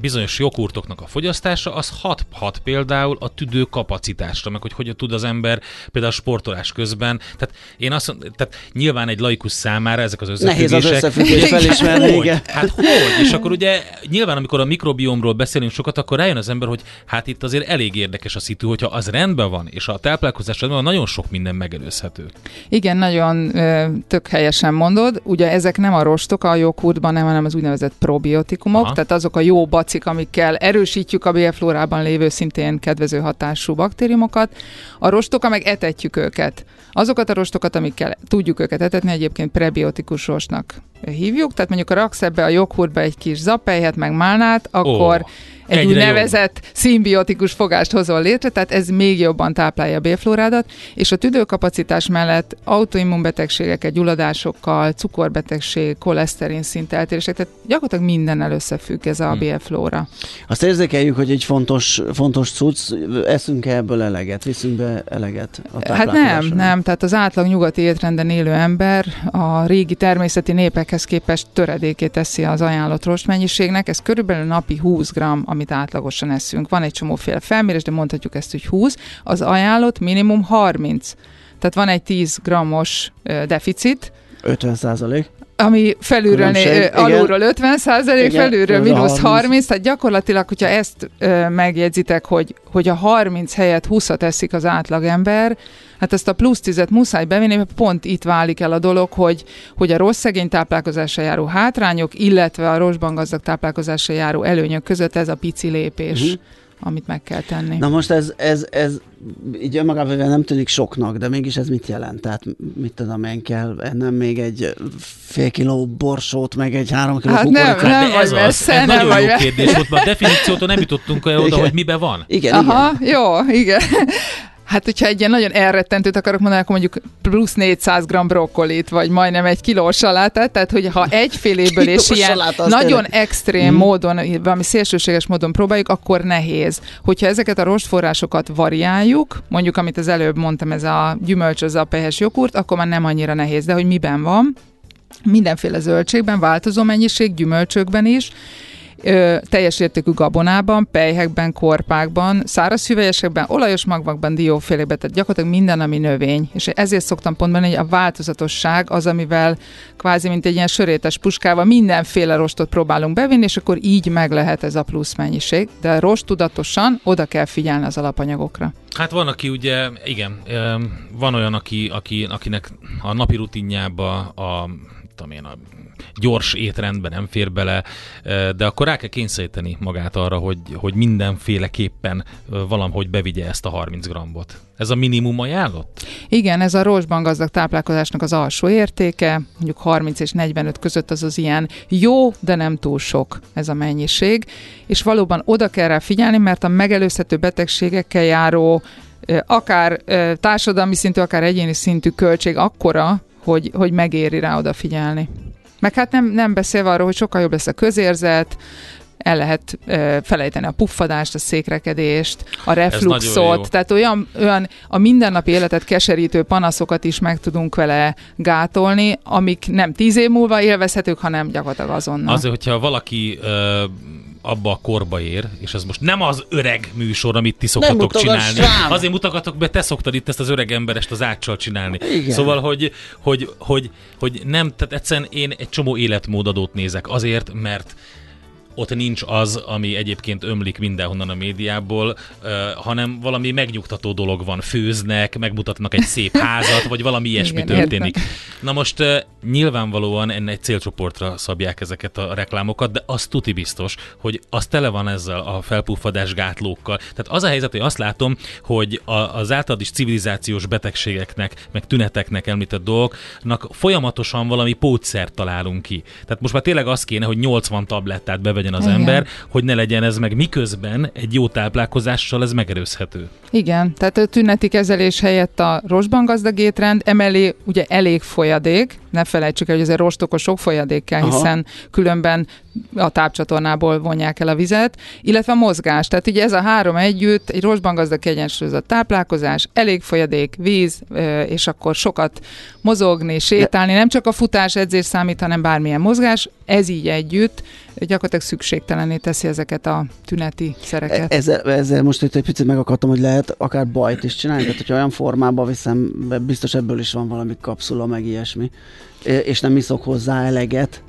bizonyos joghurtoknak a fogyasztása az hat, hat például a tüdő kapacitásra, meg hogy hogy tud az ember például sportolás közben. Tehát én azt mondom, tehát nyilván egy laikus számára ezek az Nehéz az összefüggések. összefüggést felismerni, hogy? igen. Hát hogy? És akkor ugye nyilván, amikor a mikrobiomról beszélünk sokat, akkor rájön az ember, hogy hát itt azért elég érdekes a szitu, hogyha az rendben van, és a táplálkozás rendben van, nagyon sok minden megelőzhető. Igen, nagyon ö, tök helyesen mondod. Ugye ezek nem a rostok a joghurtban, nem, hanem az úgynevezett probiotikumok, Aha. tehát azok a jó bacik, amikkel erősítjük a bélflórában lévő szintén kedvező hatású baktériumokat. A rostok, meg etetjük őket. Azokat a rostokat, amikkel tudjuk őket etetni, egyébként prebiotikus rostnak hívjuk, tehát mondjuk ha raksz ebbe a joghurtba egy kis zappelyhet, meg málnát, akkor Ó, egy egyre úgynevezett szimbiotikus fogást hozol létre, tehát ez még jobban táplálja a bélflórádat, és a tüdőkapacitás mellett autoimmunbetegségeket, gyulladásokkal, cukorbetegség, koleszterin szint eltérések, tehát gyakorlatilag mindennel összefügg ez a Hmm. bélflóra. Azt érzékeljük, hogy egy fontos, fontos cucc, eszünk-e ebből eleget, viszünk be eleget a Hát nem, nem, tehát az átlag nyugati étrenden élő ember a régi természeti népekhez képest töredékét teszi az ajánlott rostmennyiségnek, ez körülbelül napi 20 g, amit átlagosan eszünk. Van egy csomóféle felmérés, de mondhatjuk ezt, hogy 20, az ajánlott minimum 30. Tehát van egy 10 grammos deficit, 50 százalék ami felülről, né, alulról 50 százalék, felülről mínusz 30. 30, tehát gyakorlatilag, hogyha ezt ö, megjegyzitek, hogy, hogy a 30 helyett 20-at eszik az átlagember, hát ezt a plusz 10-et muszáj bevinni, mert pont itt válik el a dolog, hogy, hogy a rossz szegény táplálkozásra járó hátrányok, illetve a rosszban gazdag táplálkozásra járó előnyök között ez a pici lépés. Uh-huh amit meg kell tenni. Na most ez, ez, ez így önmagában nem tűnik soknak, de mégis ez mit jelent? Tehát mit tudom én kell ennem még egy fél kiló borsót, meg egy három kiló hát nem, nem, nem ez, az, ez nagyon vagy jó kérdés volt, mert a definíciótól nem jutottunk olyan oda, hogy mibe van. Igen, Aha, igen. jó, igen. Hát, hogyha egy ilyen nagyon elrettentőt akarok mondani, akkor mondjuk plusz 400 g brokkolit, vagy majdnem egy kilós salátát, tehát hogyha egyféléből és ilyen nagyon tényleg. extrém mm. módon, valami szélsőséges módon próbáljuk, akkor nehéz. Hogyha ezeket a rostforrásokat variáljuk, mondjuk amit az előbb mondtam, ez a gyümölcs, az a pehes jogurt, akkor már nem annyira nehéz. De hogy miben van? Mindenféle zöldségben, változó mennyiség, gyümölcsökben is, ö, teljes értékű gabonában, pejhekben, korpákban, száraz hüvelyesekben, olajos magvakban, diófélékben, tehát gyakorlatilag minden, ami növény. És ezért szoktam pont mondani, hogy a változatosság az, amivel kvázi, mint egy ilyen sörétes puskával mindenféle rostot próbálunk bevinni, és akkor így meg lehet ez a plusz mennyiség. De rost tudatosan oda kell figyelni az alapanyagokra. Hát van, aki ugye, igen, van olyan, aki, aki, akinek a napi rutinjába a tudom én, a gyors étrendben nem fér bele, de akkor rá kell kényszeríteni magát arra, hogy, hogy mindenféleképpen valahogy bevigye ezt a 30 grammot. Ez a minimum ajánlott? Igen, ez a rózsban gazdag táplálkozásnak az alsó értéke, mondjuk 30 és 45 között az az ilyen jó, de nem túl sok ez a mennyiség, és valóban oda kell rá figyelni, mert a megelőzhető betegségekkel járó akár társadalmi szintű, akár egyéni szintű költség akkora, hogy, hogy megéri rá odafigyelni. Meg hát nem, nem beszélve arról, hogy sokkal jobb lesz a közérzet, el lehet ö, felejteni a puffadást, a székrekedést, a refluxot, tehát olyan, olyan a mindennapi életet keserítő panaszokat is meg tudunk vele gátolni, amik nem tíz év múlva élvezhetők, hanem gyakorlatilag azonnal. Azért, hogyha valaki ö, abba a korba ér, és ez most nem az öreg műsor, amit ti szoktatok csinálni. Rám. Azért mutogatok be, te szoktad itt ezt az öreg emberest az áccsal csinálni. Igen. Szóval, hogy, hogy, hogy, hogy nem, tehát egyszerűen én egy csomó életmódadót nézek azért, mert ott nincs az, ami egyébként ömlik mindenhonnan a médiából, uh, hanem valami megnyugtató dolog van. Főznek, megmutatnak egy szép házat, vagy valami ilyesmi Igen, történik. Értem. Na most uh, nyilvánvalóan enne egy célcsoportra szabják ezeket a reklámokat, de az tuti biztos, hogy az tele van ezzel a felpuffadás gátlókkal. Tehát az a helyzet, hogy azt látom, hogy a, az általad is civilizációs betegségeknek, meg tüneteknek említett dolgoknak folyamatosan valami pótszert találunk ki. Tehát most már tényleg az kéne, hogy 80 tablettát bevegy legyen az Igen. ember, hogy ne legyen ez meg miközben egy jó táplálkozással ez megerőzhető. Igen, tehát a tüneti kezelés helyett a rostban gazdag étrend, emellé ugye elég folyadék, ne felejtsük el, hogy azért rostokos sok folyadék kell, Aha. hiszen különben a tápcsatornából vonják el a vizet, illetve a mozgás. Tehát ugye ez a három együtt, egy rostban gazdag kiegyensúlyozott táplálkozás, elég folyadék, víz, és akkor sokat mozogni, sétálni, nem csak a futás, edzés számít, hanem bármilyen mozgás, ez így együtt gyakorlatilag szükségtelené teszi ezeket a tüneti szereket. E, ezzel, ezzel most itt egy picit megakadtam, hogy lehet akár bajt is csinálni, tehát hogyha olyan formába viszem, biztos ebből is van valami kapszula, meg ilyesmi, és nem iszok hozzá eleget,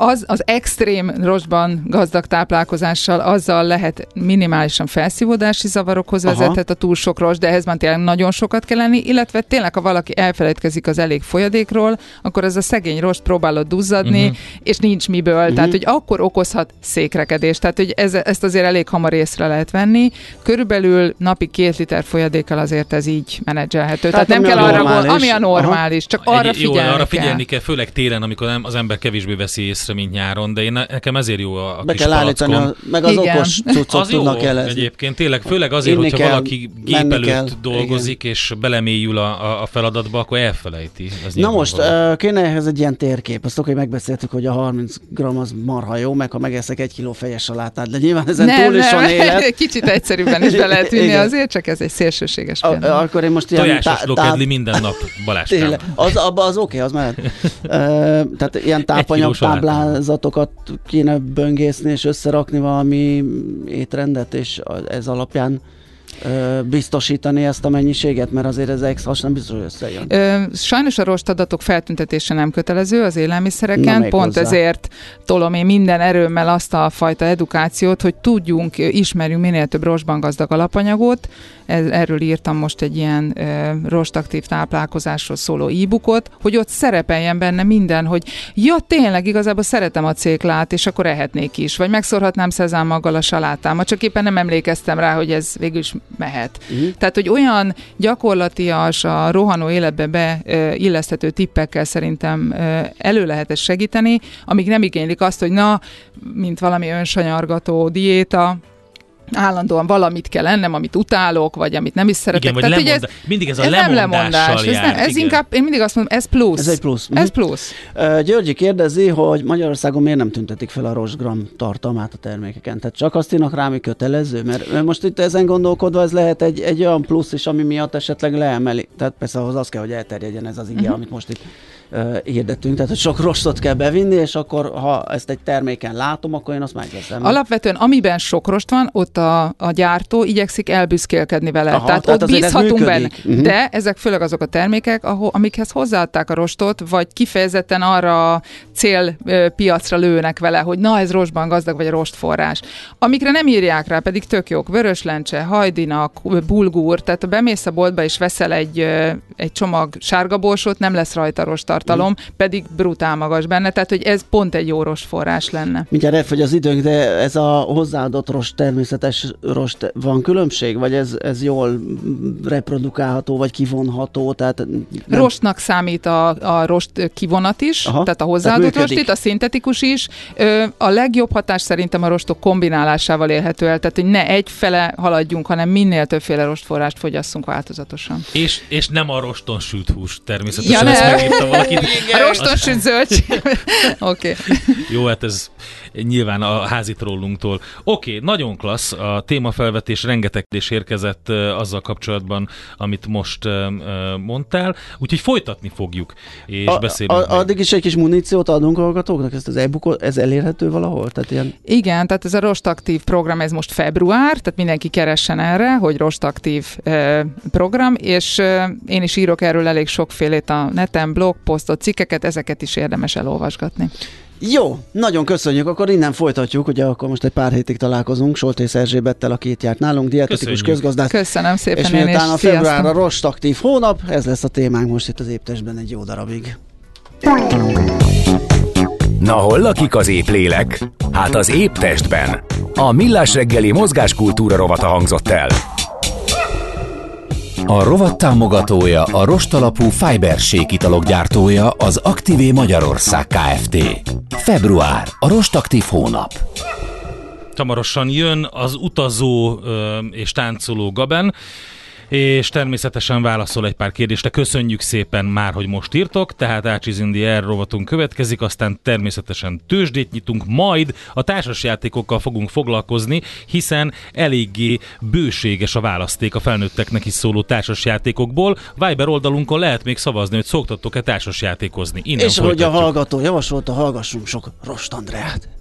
az, az extrém rostban gazdag táplálkozással azzal lehet minimálisan felszívódási zavarokhoz vezethet a túl sok rost, de ehhez már tényleg nagyon sokat kell lenni, illetve tényleg, ha valaki elfelejtkezik az elég folyadékról, akkor ez a szegény rost próbálod duzzadni, uh-huh. és nincs miből, uh-huh. tehát hogy akkor okozhat székrekedést, tehát hogy ez, ezt azért elég hamar észre lehet venni. Körülbelül napi két liter folyadékkal azért ez így menedzselhető. Tehát, tehát nem kell arra, ami a normális, Aha. csak arra Egy, figyelni jó, arra kell. figyelni kell, főleg télen, amikor az ember kevésbé veszi észre észre, mint nyáron, de én, nekem ezért jó a, a Be kis kell állítani, a, meg az Igen. okos cuccok az tudnak jelezni. egyébként, tényleg, főleg azért, Inni hogyha kell, valaki gép előtt kell. dolgozik, Igen. és belemélyül a, a feladatba, akkor elfelejti. Ez Na most, uh, kéne ehhez egy ilyen térkép. Azt oké, megbeszéltük, hogy a 30 gram az marha jó, meg ha megeszek egy kiló fejes salátát, de nyilván ezen nem, túl is van élet. Kicsit egyszerűbben is be lehet ünni azért, csak ez egy szélsőséges példa. Akkor én most ilyen... Tojásos lokedli minden nap, Baláskám. Az, abba az oké, az mehet. Tehát ilyen tápanyag táblázatokat kéne böngészni és összerakni valami étrendet, és ez alapján biztosítani ezt a mennyiséget, mert azért ez ex nem biztos, hogy összejön. Ö, sajnos a rostadatok feltüntetése nem kötelező az élelmiszereken, pont hozzá. ezért tolom én minden erőmmel azt a fajta edukációt, hogy tudjunk, ismerjünk minél több rostban gazdag alapanyagot, erről írtam most egy ilyen e, rostaktív táplálkozásról szóló e-bookot, hogy ott szerepeljen benne minden, hogy ja, tényleg igazából szeretem a céklát, és akkor ehetnék is, vagy megszorhatnám szezámaggal a salátámat, csak éppen nem emlékeztem rá, hogy ez végül is mehet. Uh-huh. Tehát, hogy olyan gyakorlatias, a rohanó életbe beilleszthető tippekkel szerintem elő lehet ezt segíteni, amíg nem igénylik azt, hogy na, mint valami önsanyargató diéta, állandóan valamit kell ennem, amit utálok, vagy amit nem is szeretek. Igen, Tehát, ez, mindig ez a ez nem lemondás. Jár, ez, nem, ez inkább, én mindig azt mondom, ez plusz. Ez egy plusz. Ez mhm. plusz. Uh, Györgyi kérdezi, hogy Magyarországon miért nem tüntetik fel a rostgram tartalmát a termékeken? Tehát csak azt írnak rá, ami kötelező? Mert, mert most itt ezen gondolkodva ez lehet egy, egy olyan plusz is, ami miatt esetleg leemeli. Tehát persze ahhoz az kell, hogy elterjedjen ez az ige, uh-huh. amit most itt hirdettünk, tehát hogy sok rostot kell bevinni, és akkor ha ezt egy terméken látom, akkor én azt megveszem. Alapvetően amiben sok rost van, ott a, a gyártó igyekszik elbüszkélkedni vele. Aha, tehát, tehát ott bízhatunk benne. Uh-huh. De ezek főleg azok a termékek, ahol, amikhez hozzáadták a rostot, vagy kifejezetten arra a célpiacra lőnek vele, hogy na ez rostban gazdag, vagy a rostforrás. Amikre nem írják rá, pedig tök jók. Vöröslencse, hajdinak, bulgur, tehát ha bemész a boltba és veszel egy, egy csomag sárga borsot, nem lesz rajta rost tartalom, mm. pedig brutál magas benne, tehát hogy ez pont egy jó rost forrás lenne. Mindjárt elfogy az időnk, de ez a hozzáadott rost, természetes rost, van különbség, vagy ez, ez jól reprodukálható, vagy kivonható? Tehát nem... Rostnak számít a, a rost kivonat is, Aha, tehát a hozzáadott rost itt, a szintetikus is. A legjobb hatás szerintem a rostok kombinálásával érhető el, tehát hogy ne egyfele haladjunk, hanem minél többféle rostforrást fogyasszunk változatosan. És, és nem a roston sült hús természetesen, ja, ezt megírta valaki. A roston süt zöldség. Oké. Okay. Jó, hát ez nyilván a házi trollunktól. Oké, okay, nagyon klassz, a témafelvetés rengeteg és érkezett azzal kapcsolatban, amit most mondtál, úgyhogy folytatni fogjuk, és a, beszélünk. A, addig is egy kis muníciót adunk a hallgatóknak, ezt az e ez elérhető valahol? Tehát ilyen... Igen, tehát ez a rostaktív program, ez most február, tehát mindenki keressen erre, hogy rostaktív eh, program, és eh, én is írok erről elég sokfélét a neten, blog, posztot, cikkeket, ezeket is érdemes elolvasgatni. Jó, nagyon köszönjük, akkor innen folytatjuk, ugye akkor most egy pár hétig találkozunk, Soltész Erzsébettel, aki itt járt nálunk, dietetikus közgazdás. Köszönöm szépen És miután a február a rost aktív hónap, ez lesz a témánk most itt az éptestben egy jó darabig. Na hol lakik az épp lélek? Hát az éptestben. A Millás reggeli mozgáskultúra rovata hangzott el. A rovat támogatója a rostalapú Fiberség italok gyártója az Aktivé Magyarország Kft. Február, a rostaktív hónap. Tamarosan jön az utazó ö, és táncoló Gaben, és természetesen válaszol egy pár kérdésre. Köszönjük szépen már, hogy most írtok, tehát Ácsiz Indi rovatunk következik, aztán természetesen tőzsdét nyitunk, majd a társasjátékokkal fogunk foglalkozni, hiszen eléggé bőséges a választék a felnőtteknek is szóló társasjátékokból. Viber oldalunkon lehet még szavazni, hogy szoktatok-e társasjátékozni. És hogy a hallgató javasolta, hallgassunk sok Rost Andreát.